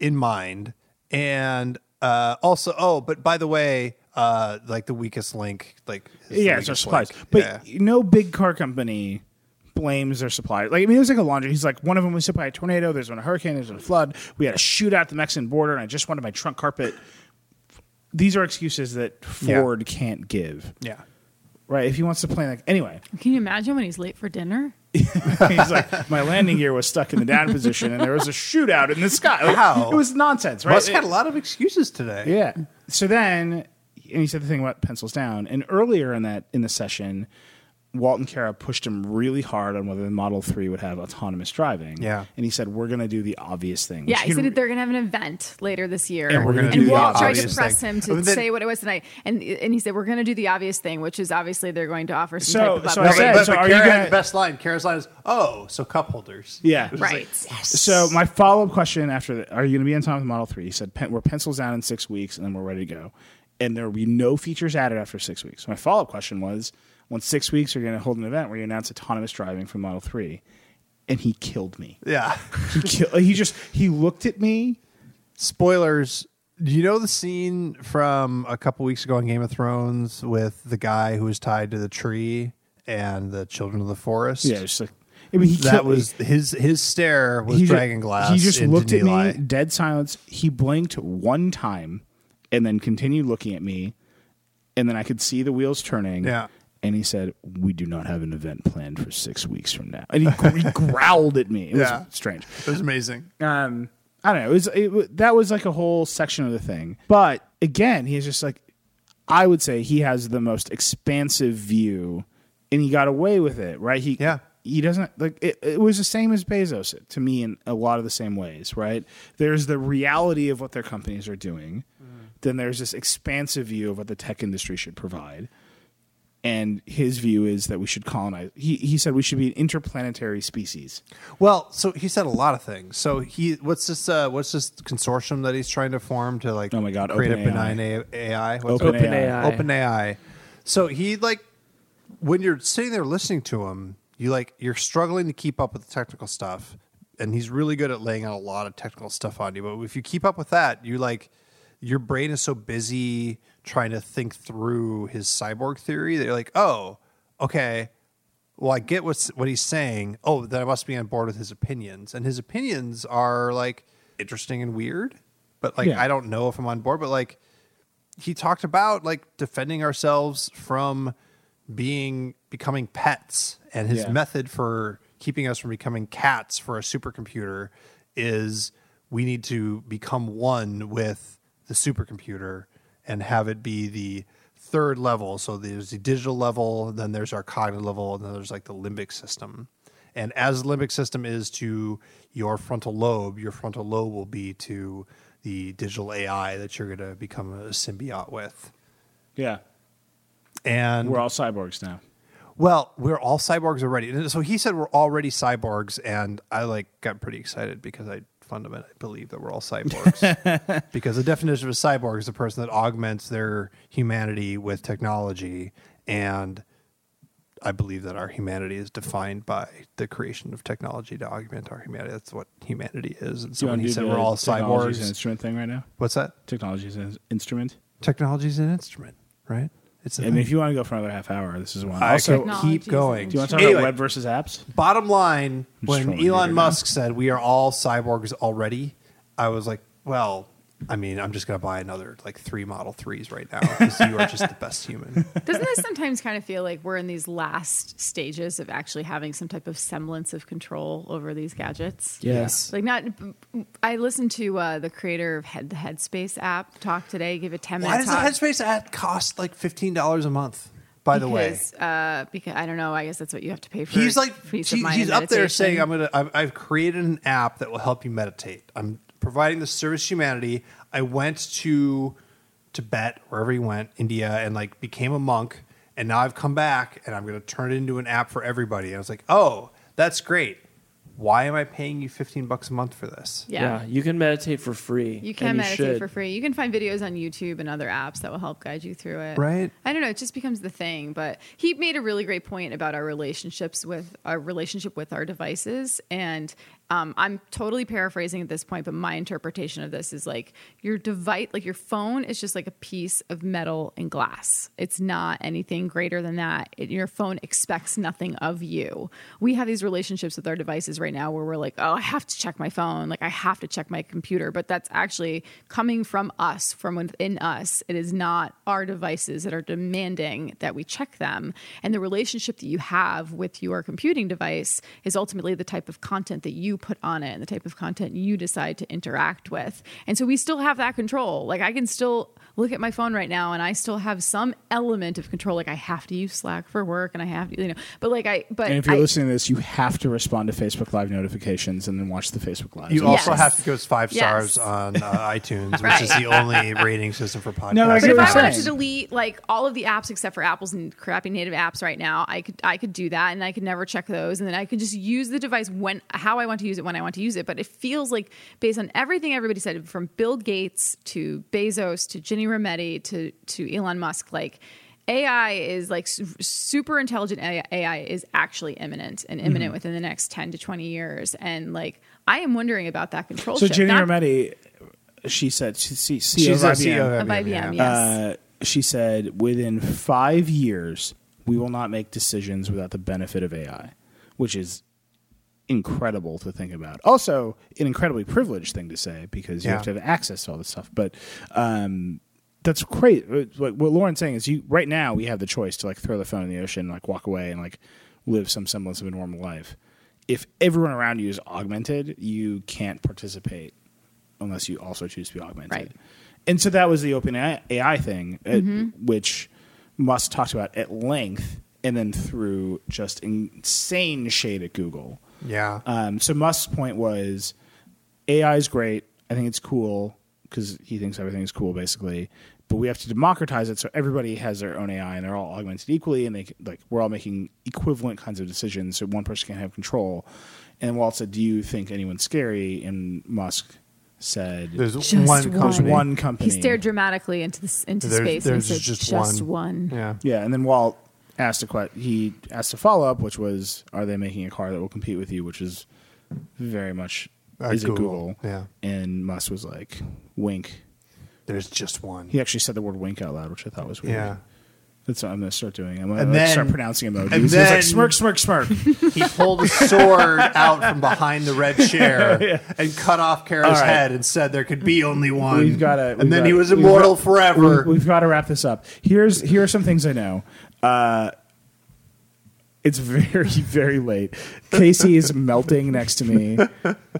in mind. And uh, also, oh, but by the way, uh, like the weakest link, like yeah, it's our weakest suppliers. link. But Yeah. no big car company blames their suppliers. Like I mean, it was like a laundry. He's like, one of them was hit by a tornado. There's been a hurricane. There's been a flood. We had a shootout at the Mexican border, and I just wanted my trunk carpet. These are excuses that Yeah. Ford can't give. yeah. Right? If he wants to play like anyway, Can you imagine when he's late for dinner? he's like, my landing gear was stuck in the down position, and there was a shootout in the sky. Like, Wow. It was nonsense, right? Musk had a lot of excuses today. Yeah. So then, and he said the thing about pencils down. And earlier in that in the session, Walt and Kara pushed him really hard on whether the Model Three would have autonomous driving. Yeah. And he said, "We're going to do the obvious thing." Yeah, which he can- said they're going to have an event later this year, And we're gonna and do the Walt tried to press thing. him to But then- say what it was tonight, and and he said we're going to do the obvious thing, which is obviously they're going to offer some So- type of so I upgrade. said- but, so but are you Kara had gonna- the best line. Kara's line is, "Oh, so cup holders." Yeah. Right. like, So my follow up question after that, are you going to be on time with the Model Three? He said, "Pen- "We're pencils down in six weeks, and then we're ready to go." And there will be no features added after six weeks. My follow up question was, "Once six weeks, you're going to hold an event where you announce autonomous driving for Model 3. And he killed me. yeah. He kill- uh, He just he looked at me. Spoilers. Do you know the scene from a couple weeks ago on Game of Thrones with the guy who was tied to the tree and the children of the forest? Yeah, just like I mean, he that killed- was his his stare was he ju- dragon glass. He just into looked at me, dead silence. He blinked one time, and then continued looking at me, and then I could see the wheels turning. Yeah. And he said, "We do not have an event planned for six weeks from now." And he, he growled at me. It Yeah. was strange. It was amazing. Um, I don't know. It was it, that was like a whole section of the thing. But again, he's just like, I would say he has the most expansive view, and he got away with it, right? He Yeah. He doesn't like it. It was the same as Bezos to me in a lot of the same ways, right? There's the reality of what their companies are doing. Then there's this expansive view of what the tech industry should provide. And his view is that we should colonize. He, he said we should be an interplanetary species. Well, so he said a lot of things. So he what's this uh what's this consortium that he's trying to form to like Oh my God, create a benign A- AI? What's Open AI open AI. So he like when you're sitting there listening to him, you like you're struggling to keep up with the technical stuff, and he's really good at laying out a lot of technical stuff on you. But if you keep up with that, you like your brain is so busy trying to think through his cyborg theory that you're like, oh, okay. Well, I get what's what he's saying. Oh, then I must be on board with his opinions, and his opinions are like interesting and weird. But like, Yeah. I don't know if I'm on board. But like, he talked about like defending ourselves from being becoming pets and his Yeah. method for keeping us from becoming cats for a supercomputer is we need to become one with the supercomputer and have it be the third level so there's the digital level then there's our cognitive level and then there's like the limbic system and as the limbic system is to your frontal lobe your frontal lobe will be to the digital ai that you're going to become a symbiote with Yeah. and We're all cyborgs now. well, we're all cyborgs already. So he said we're already cyborgs, and I like got pretty excited because I fundamentally believe that we're all cyborgs. because the definition of a cyborg is a person that augments their humanity with technology, and I believe that our humanity is defined by the creation of technology to augment our humanity. That's what humanity is. And so when he said we're all technology's an instrument thing right now. what's that? Technology is an instrument. Technology is an instrument, right? It's a And thing. if you want to go for another half hour, this is one. I also, could do keep is an going. you want to talk Anyway. about web versus apps? Bottom line, just when trolling Elon you Musk said we are all cyborgs already, I was like, well, I mean, I'm just going to buy another like three Model 3s right now because you are just the best human. Doesn't this sometimes kind of feel like we're in these last stages of actually having some type of semblance of control over these gadgets? Yes. Like not, I listened to uh, the creator of Head the Headspace app talk today. Give a ten Why minute does the. Headspace app cost like $15 a month, by the way? because, uh, because I don't know. I guess that's what you have to pay for. He's like, he- he's and up there saying, "I'm gonna, I've, I've created an app that will help you meditate. I'm providing the service to humanity. I went to Tibet, wherever he went, India, and like became a monk, and now I've come back, and I'm gonna turn it into an app for everybody." And I was like, "Oh, that's great. Why am I paying you 15 bucks a month for this?" Yeah. you can meditate for free. You can and meditate should. for free. You can find videos on YouTube and other apps that will help guide you through it. Right. I don't know. It just becomes the thing. But he made a really great point about our relationships with our relationship with our devices. And um, I'm totally paraphrasing at this point, but my interpretation of this is like your device, like your phone, is just like a piece of metal and glass. It's not anything greater than that. It, your phone expects nothing of you. We have these relationships with our devices right now where we're like, oh, I have to check my phone, like I have to check my computer, but that's actually coming from us, from within us. It is not our devices that are demanding that we check them. And the relationship that you have with your computing device is ultimately the type of content that you put on it and the type of content you decide to interact with. And so we still have that control. Like I can still look at my phone right now and I still have some element of control. Like I have to use Slack for work and I have to, you know, but like I, but And if you're I, listening to this, you have to respond to Facebook Live notifications and then watch the Facebook Live. You So- also Yes. have to go five Yes. stars on uh, iTunes, which Right. is the only rating system for podcasts. No, I But get if what I you're wanted to delete like all of the apps except for Apple's and crappy native apps right now, I could I could do that, and I could never check those, and then I could just use the device when how I want to use it when I want to use it. But it feels like based on everything everybody said, from Bill Gates to Bezos to Ginni Rometty to to Elon Musk, like. AI is like su- super intelligent AI, AI is actually imminent and imminent Mm-hmm. within the next 10 to 20 years. And like, I am wondering about that control So shift. Ginni Not- Rometty, she said, she, she, CEO She's of a IBM, CEO of IBM, yeah. yes. uh, she said, within five years, we will not make decisions without the benefit of AI, which is incredible to think about. Also, an incredibly privileged thing to say because you Yeah. have to have access to all this stuff. But um, that's great. Like what Lauren's saying is, you right now we have the choice to like throw the phone in the ocean, like walk away, and like live some semblance of a normal life. If everyone around you is augmented, you can't participate unless you also choose to be augmented. Right. And so that was the open AI thing, uh, Mm-hmm. which Musk talked about at length, and then through just insane shade at Google. Yeah. Um, so Musk's point was AI is great. I think it's cool because he thinks everything is cool, basically. But we have to democratize it so everybody has their own AI and they're all augmented equally, and they like we're all making equivalent kinds of decisions, so one person can't have control. And Walt said, "Do you think anyone's scary?" And Musk said, There's Just one one. "There's company. one company." He stared dramatically into this into There's- space there's and he said, just "Just, one." one." Yeah. Yeah, and then Walt asked a que- he asked a follow up, which was, "Are they making a car that will compete with you?" Which is very much Uh, is it Google, Google? yeah. And Musk was like, "Wink." There's just one. He actually said the word "wink" out loud, which I thought was weird. Yeah. That's what I'm going to start doing. I'm going And to then- start pronouncing emojis. and He's then- like smirk, smirk, smirk. He pulled a sword out from behind the red chair and cut off Kara's right. head and said there could be only one. We've got to. and then he was immortal forever. We've, got to wrap this up. Here's here are some things I know. Uh, it's very very late. Casey is melting next to me.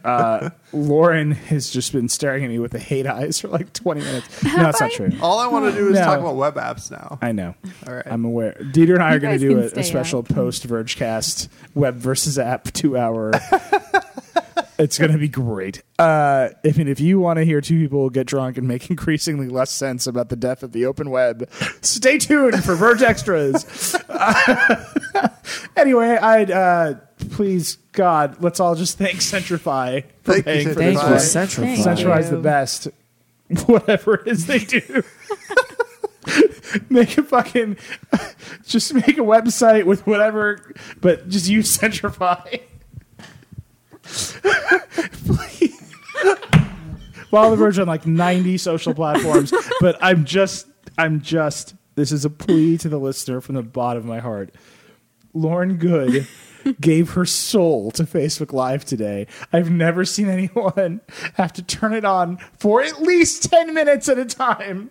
Uh, Lauren has just been staring at me with the hate eyes for like 20 minutes. No, that's not true. All I want to do is No. talk about web apps now. I know. All right. I'm aware. Dieter and I You are going guys to do can a, a stay special post Vergecast web versus app two hour. it's going to be great. Uh, if if you want to hear two people get drunk and make increasingly less sense about the death of the open web, stay tuned for Verge Extras. anyway, I'd uh, please God, let's all just thank Centrify for Thank you, paying for Thank you. Centrify. Thank Centrify's you. the best. Whatever it is they do. make a fucking just make a website with whatever but just use Centrify. Please. Follow the on like 90 social platforms. But I'm just I'm just this is a plea to the listener from the bottom of my heart. Lauren Goode gave her soul to Facebook Live today. I've never seen anyone have to turn it on for at least 10 minutes at a time.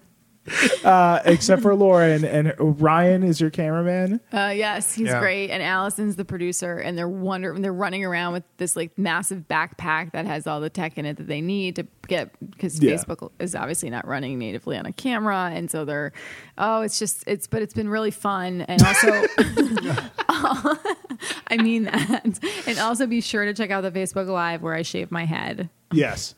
Uh, except for Lauren and Ryan is your cameraman. Uh, yes, he's Yeah. great, and Allison's the producer, and they're wonder they're running around with this like massive backpack that has all the tech in it that they need to get because Yeah. Facebook is obviously not running natively on a camera, and so they're oh, it's just it's but it's been really fun, and also. I mean that, and also be sure to check out the Facebook Live where I shave my head. Yes.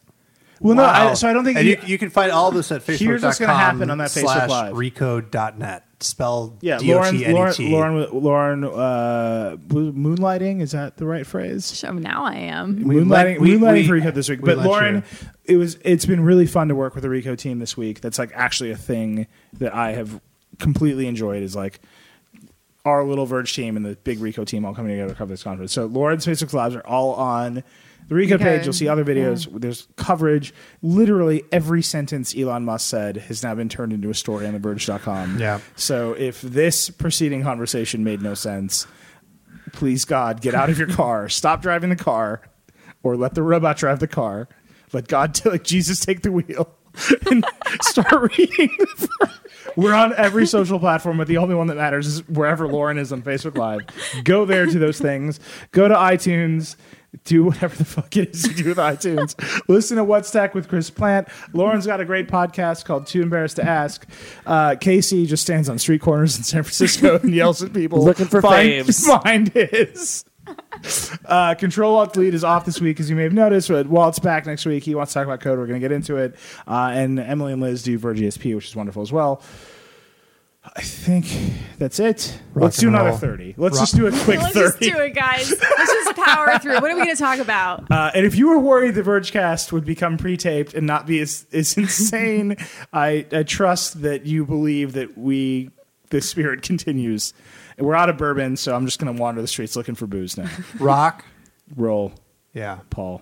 Well, no, I, so I don't think and you, you, you can find all this at facebook.com Here's what's gonna happen on that Facebook slash Live. recode.net. Spelled yeah, Lauren, Lauren, D-O-T-N-E-T. Lauren, Lauren, uh, moonlighting is that the right phrase? So now I am. Moonlighting, let- we- moonlighting we- for Recode this week. we But let Lauren, you. it was it's been really fun to work with the Recode team this week. That's like actually a thing that I have completely enjoyed. Is like our little Verge team and the big Recode team all coming together to cover this conference. So Lauren's Facebook Lives are all on The Recode Okay. page, you'll see other videos. There's coverage. Literally every sentence Elon Musk said has now been turned into a story on TheVerge.com. Yeah. So if this preceding conversation made no sense, please God, get out of your car. Stop driving the car, or let the robot drive the car. Let God, t- like Jesus, take the wheel and start reading. We're on every social platform, but the only one that matters is wherever Lauren is on Facebook Live. Go there to those things. Go to iTunes. Do whatever the fuck it is you do with iTunes. Listen to What's Tech with Chris Plante. Lauren's got a great podcast called Too Embarrassed to Ask. Uh, Casey just stands on street corners in San Francisco and yells at people Looking for find, faves. Find his. Uh, Control Alt Delete is off this week, as you may have noticed. But Walt's back next week. He wants to talk about code. We're going to get into it. Uh, and Emily and Liz do Verge ESP, which is wonderful as well. I think that's it. Rock Let's do and another roll. 30. Let's Rock- just do a quick Let's 30. just do it, guys. Let's just power through. What are we going to talk about? Uh, and if you were worried the Vergecast would become pre-taped and not be as, as insane, I, I trust that you believe that we the spirit continues. We're out of bourbon, so I'm just going to wander the streets looking for booze now. Rock. Roll, Yeah. Paul.